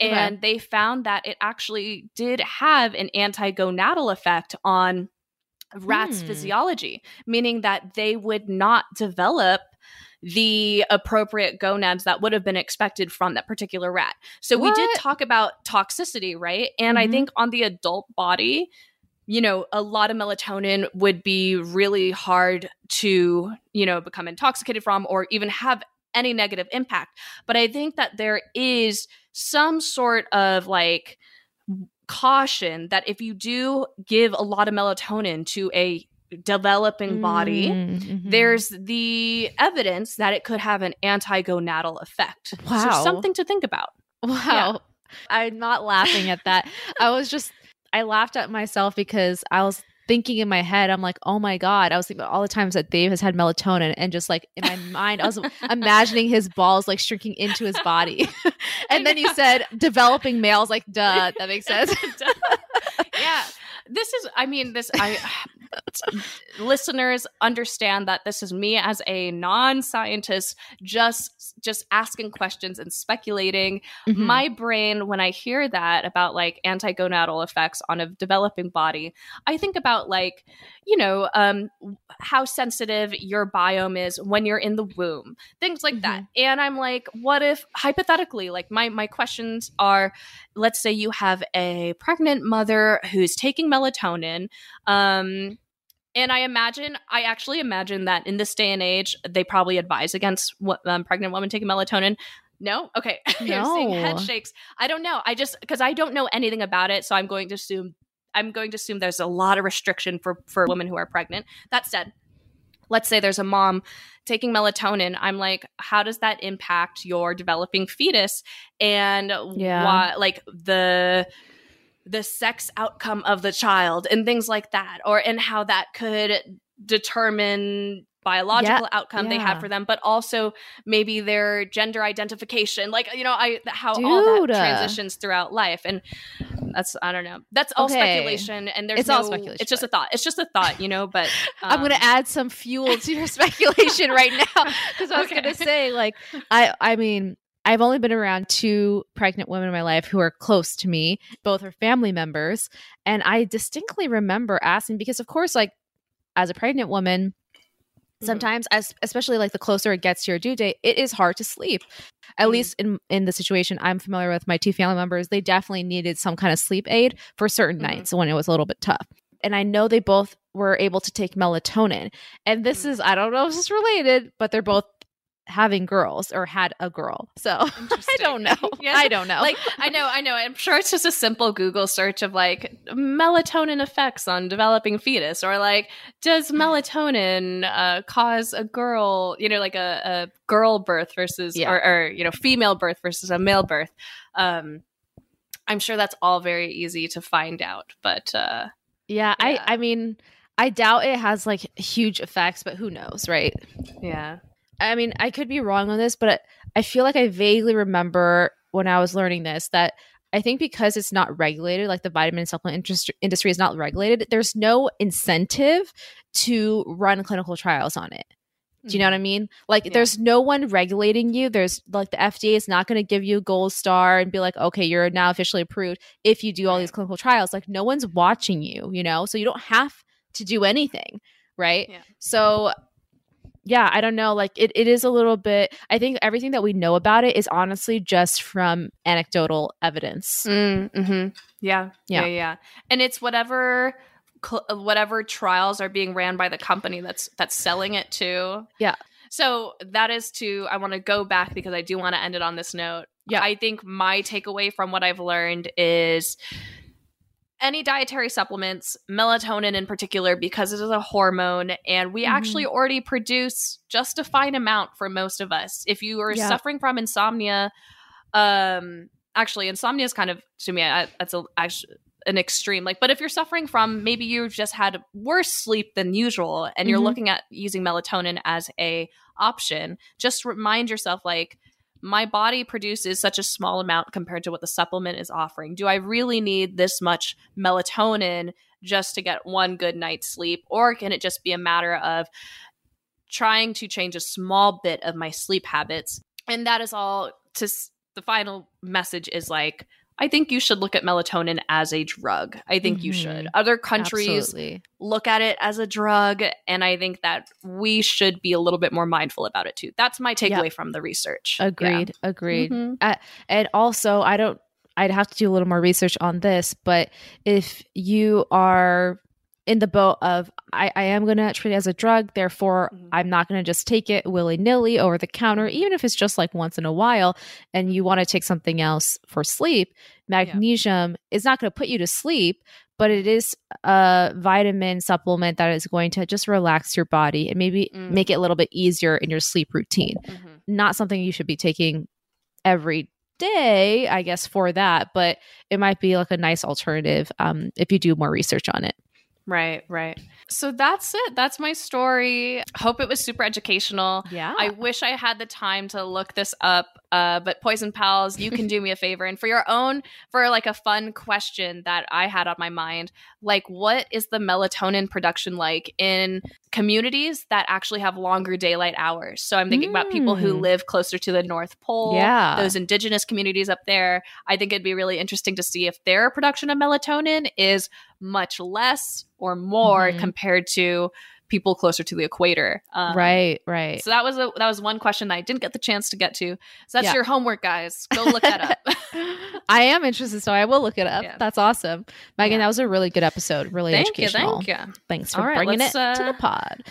and they found that it actually did have an anti-gonadal effect on rats' Hmm. physiology, meaning that they would not develop the appropriate gonads that would have been expected from that particular rat. So we did talk about toxicity, right? And I Mhm. think on the adult body, you know, a lot of melatonin would be really hard to, you know, become intoxicated from or even have any negative impact. But I think that there is some sort of like caution that if you do give a lot of melatonin to a developing body, Mm, mhm. there's the evidence that it could have an anti-gonadal effect. Wow. So something to think about. Wow. I'm not laughing at that. I was just, I laughed at myself because I was thinking in my head, I'm like, oh my God. I was thinking about all the times that Dave has had melatonin and just like in my mind, I was imagining his balls like shrinking into his body. and then you said developing males, like, duh, that makes sense. yeah. This is I mean this I listeners understand that this is me as a non-scientist just just asking questions and speculating. Mhm. my brain when i hear that about like antigonadal effects on a developing body i think about like you know um how sensitive your biome is when you're in the womb things like that. And i'm like what if hypothetically like my my questions are let's say you have a pregnant mother who's taking melatonin um and I imagine, I actually imagine that in this day and age, they probably advise against what, um, pregnant women taking melatonin. No, okay, you're seeing head shakes. I don't know. I just because I don't know anything about it, so I'm going to assume I'm going to assume there's a lot of restriction for for women who are pregnant. That said, let's say there's a mom taking melatonin. I'm like, how does that impact your developing fetus and Yeah. why, like the the sex outcome of the child and things like that or and how that could determine biological outcome they yeah. have for them but also maybe their gender identification like you know i how all that transitions throughout life and that's i don't know that's all Okay. speculation and there's It's all speculation, it's just a thought it's just a thought you know but I'm gonna um, add some fuel to your speculation right now because I was Okay. gonna say, like, I, I mean, I've only been around two pregnant women in my life who are close to me. Both are family members, and I distinctly remember asking because, of course, like as a pregnant woman, Mhm. sometimes, as especially like the closer it gets to your due date, it is hard to sleep. At Mhm. least in in the situation I'm familiar with, my two family members, they definitely needed some kind of sleep aid for certain Mhm. nights when it was a little bit tough. And I know they both were able to take melatonin. And this Mm. is I don't know if it's related, but they're both having girls or had a girl. So I don't know. Yeah. I don't know. like I know, I know. I'm sure it's just a simple Google search of like melatonin effects on developing fetus, or like does melatonin uh, cause a girl, you know, like a, a girl birth versus, Yeah. or, or you know, female birth versus a male birth. Um, I'm sure that's all very easy to find out, but uh, yeah, yeah. I I mean, I doubt it has like huge effects, but who knows, right? yeah, I mean, I could be wrong on this, but I feel like I vaguely remember when I was learning this that I think because it's not regulated, like the vitamin and supplement industry is not regulated, there's no incentive to run clinical trials on it. Do you know what I mm-hmm. mean? Like, Yeah. there's no one regulating you. There's like the FDA is not going to give you a gold star and be like, okay, you're now officially approved if you do all these clinical trials. Like, no one's watching you, you know? So you don't have to do anything, right? Yeah. So, yeah, I don't know. Like, it, it is a little bit, I think everything that we know about it is honestly just from anecdotal evidence. Mm, hmm Yeah, Yeah. yeah, yeah, And it's whatever cl- whatever trials are being ran by the company that's that's selling it to. Yeah. So that is to I want to go back because I do want to end it on this note. Yeah. I think my takeaway from what I've learned is any dietary supplements, melatonin in particular, because it is a hormone, and we Mhm. actually already produce just a fine amount for most of us. If you are Yeah. suffering from insomnia, um, actually, insomnia is kind of to me I, that's a actually an extreme. Like, but if you're suffering from maybe you've just had worse sleep than usual, and you're Mhm. looking at using melatonin as a option, just remind yourself like my body produces such a small amount compared to what the supplement is offering. Do I really need this much melatonin just to get one good night's sleep? Or can it just be a matter of trying to change a small bit of my sleep habits? And that is all to the final message is like, I think you should look at melatonin as a drug. I think you Mhm. should. Other countries Absolutely. look at it as a drug and i think that we should be a little bit more mindful about it too that's my takeaway from the research Yeah. Agreed. Agreed. Mhm. and also i don't i'd have to do a little more research on this but if you are in the boat of i, I am going to treat it as a drug therefore Mhm. i'm not going to just take it willy-nilly over the counter even if it's just like once in a while and you want to take something else for sleep magnesium is not going to put you to sleep but it is a vitamin supplement that is going to just relax your body and maybe Mm. make it a little bit easier in your sleep routine Mhm. not something you should be taking every day, I guess, for that, but it might be like a nice alternative um, if you do more research on it. Right right so that's it that's my story hope it was super educational Yeah. I wish I had the time to look this up, uh, but Poison Pals, you can do me a favor. And for your own, for like a fun question that I had on my mind, like what is the melatonin production like in communities that actually have longer daylight hours? So I'm thinking about people who Mm. live closer to the North Pole, Yeah. those indigenous communities up there. I think it'd be really interesting to see if their production of melatonin is much less or more Mhm. compared to people closer to the equator. Um, right, right. so that was a that was one question that I didn't get the chance to get to. So that's Yeah. your homework, guys. Go look that up. I am interested, so I will look it up. Yeah. That's awesome. Megan, Yeah. that was a really good episode. Really thank you, educational. thank you. Thanks for right, bringing it let's, to the uh, pod.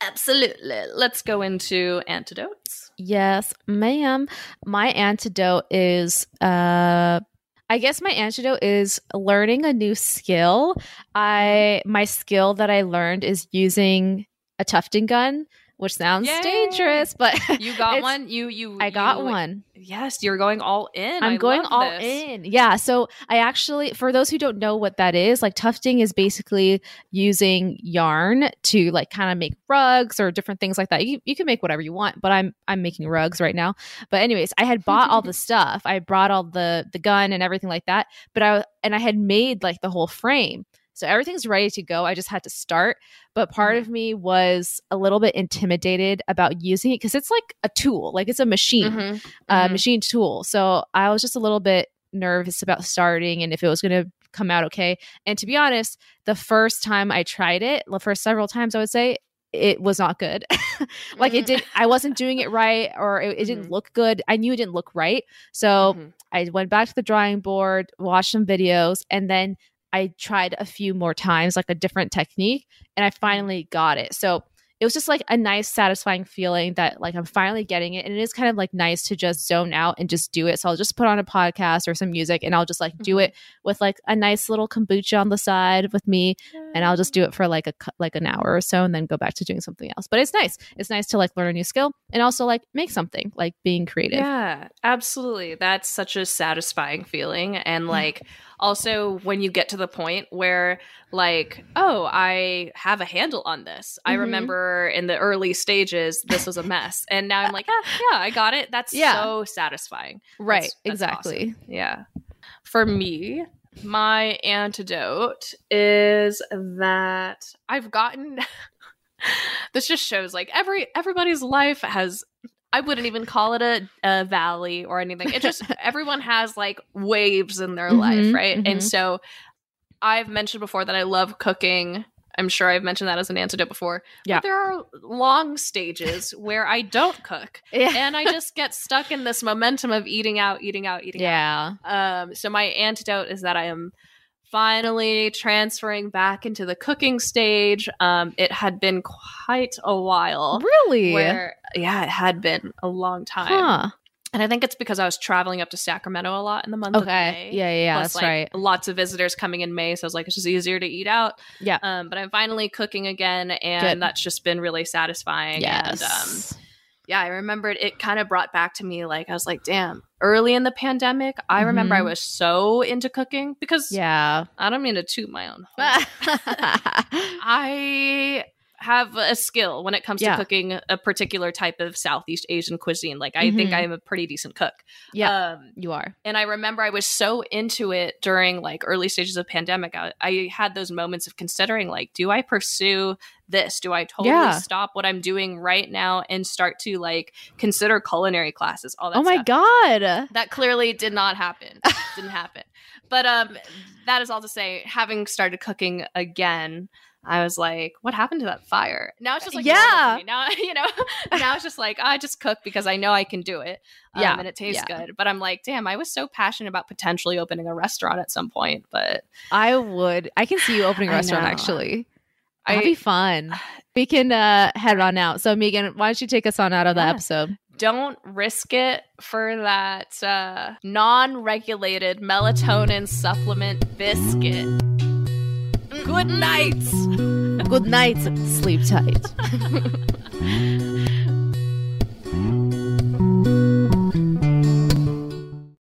Absolutely. Let's go into antidotes. Yes, ma'am. My antidote is uh I guess my antidote is learning a new skill. I my skill that I learned is using a tufting gun, which sounds Yay! dangerous, but You got one. You you. I got you- one. Yes, you're going all in. I'm I going all this. in. Yeah. So I actually, for those who don't know what that is, like tufting is basically using yarn to like kind of make rugs or different things like that. You, you can make whatever you want, but I'm I'm making rugs right now. But anyways, I had bought all the stuff. I brought all the the gun and everything like that. But I and I had made like the whole frame. So everything's ready to go. I just had to start. But part Mhm. of me was a little bit intimidated about using it because it's like a tool, like it's a machine Mhm, uh, mhm. machine tool. So I was just a little bit nervous about starting and if it was going to come out okay. And to be honest, the first time I tried it, the first several times I would say, it was not good. like it Mhm. did, I wasn't doing it right or it, it didn't Mhm. look good. I knew it didn't look right. So Mhm. I went back to the drawing board, watched some videos, and then I tried a few more times, like a different technique, and I finally got it. So it was just like a nice, satisfying feeling that like I'm finally getting it. And it is kind of like nice to just zone out and just do it. So I'll just put on a podcast or some music and I'll just like do Mhm. it with like a nice little kombucha on the side with me and I'll just do it for like a like an hour or so and then go back to doing something else. But it's nice. It's nice to like learn a new skill and also like make something, like being creative. Yeah, absolutely. That's such a satisfying feeling. And like also when you get to the point where like, oh, I have a handle on this. I Mhm. remember in the early stages this was a mess. And now I'm like, ah, yeah, I got it. That's Yeah. so satisfying. Right. That's- that's exactly. awesome. Yeah. For me, my antidote is that I've gotten this just shows like every everybody's life has I wouldn't even call it a, a valley or anything. It just everyone has like waves in their life, Mhm, right? mhm. And so I've mentioned before that I love cooking. I'm sure I've mentioned that as an antidote before. Yeah. But there are long stages where I don't cook Yeah. and I just get stuck in this momentum of eating out, eating out, eating Yeah. out. Um, so my antidote is that I am finally transferring back into the cooking stage. Um, it had been quite a while. Really? Where yeah, it had been a long time, Huh. and I think it's because I was traveling up to Sacramento a lot in the month of Okay. May. Yeah, yeah, yeah. Plus, That's like, right. Lots of visitors coming in May, so I was like, it's just easier to eat out. Yeah. Um, but I'm finally cooking again, and Good. that's just been really satisfying. Yes. And um, yeah, I remembered it kind of brought back to me like I was like, damn, early in the pandemic, I remember I Mhm. was so into cooking because yeah. I don't mean to toot my own. horn. I have a skill when it comes Yeah. to cooking a particular type of Southeast Asian cuisine. Like I think Mhm. I'm a pretty decent cook. yeah. Um, you are. and I remember I was so into it during like early stages of pandemic. I, I had those moments of considering like, do I pursue this? Do I totally Yeah. stop what I'm doing right now and start to like consider culinary classes? All that Oh my stuff. god. That clearly did not happen. Didn't happen. But um that is all to say, having started cooking again, I was like, what happened to that fire? Now it's just like Yeah. Now you know, now it's just like I just cook because I know I can do it. Um, Yeah. and it tastes Yeah. good. But I'm like, damn, I was so passionate about potentially opening a restaurant at some point, but I would. I can see you opening a I restaurant know. actually. I That'd be fun. We can uh, head on out. So, Megan, why don't you take us on out of the Yeah. episode? don't risk it for that uh, non-regulated melatonin supplement biscuit. Good night. Good night. Sleep tight.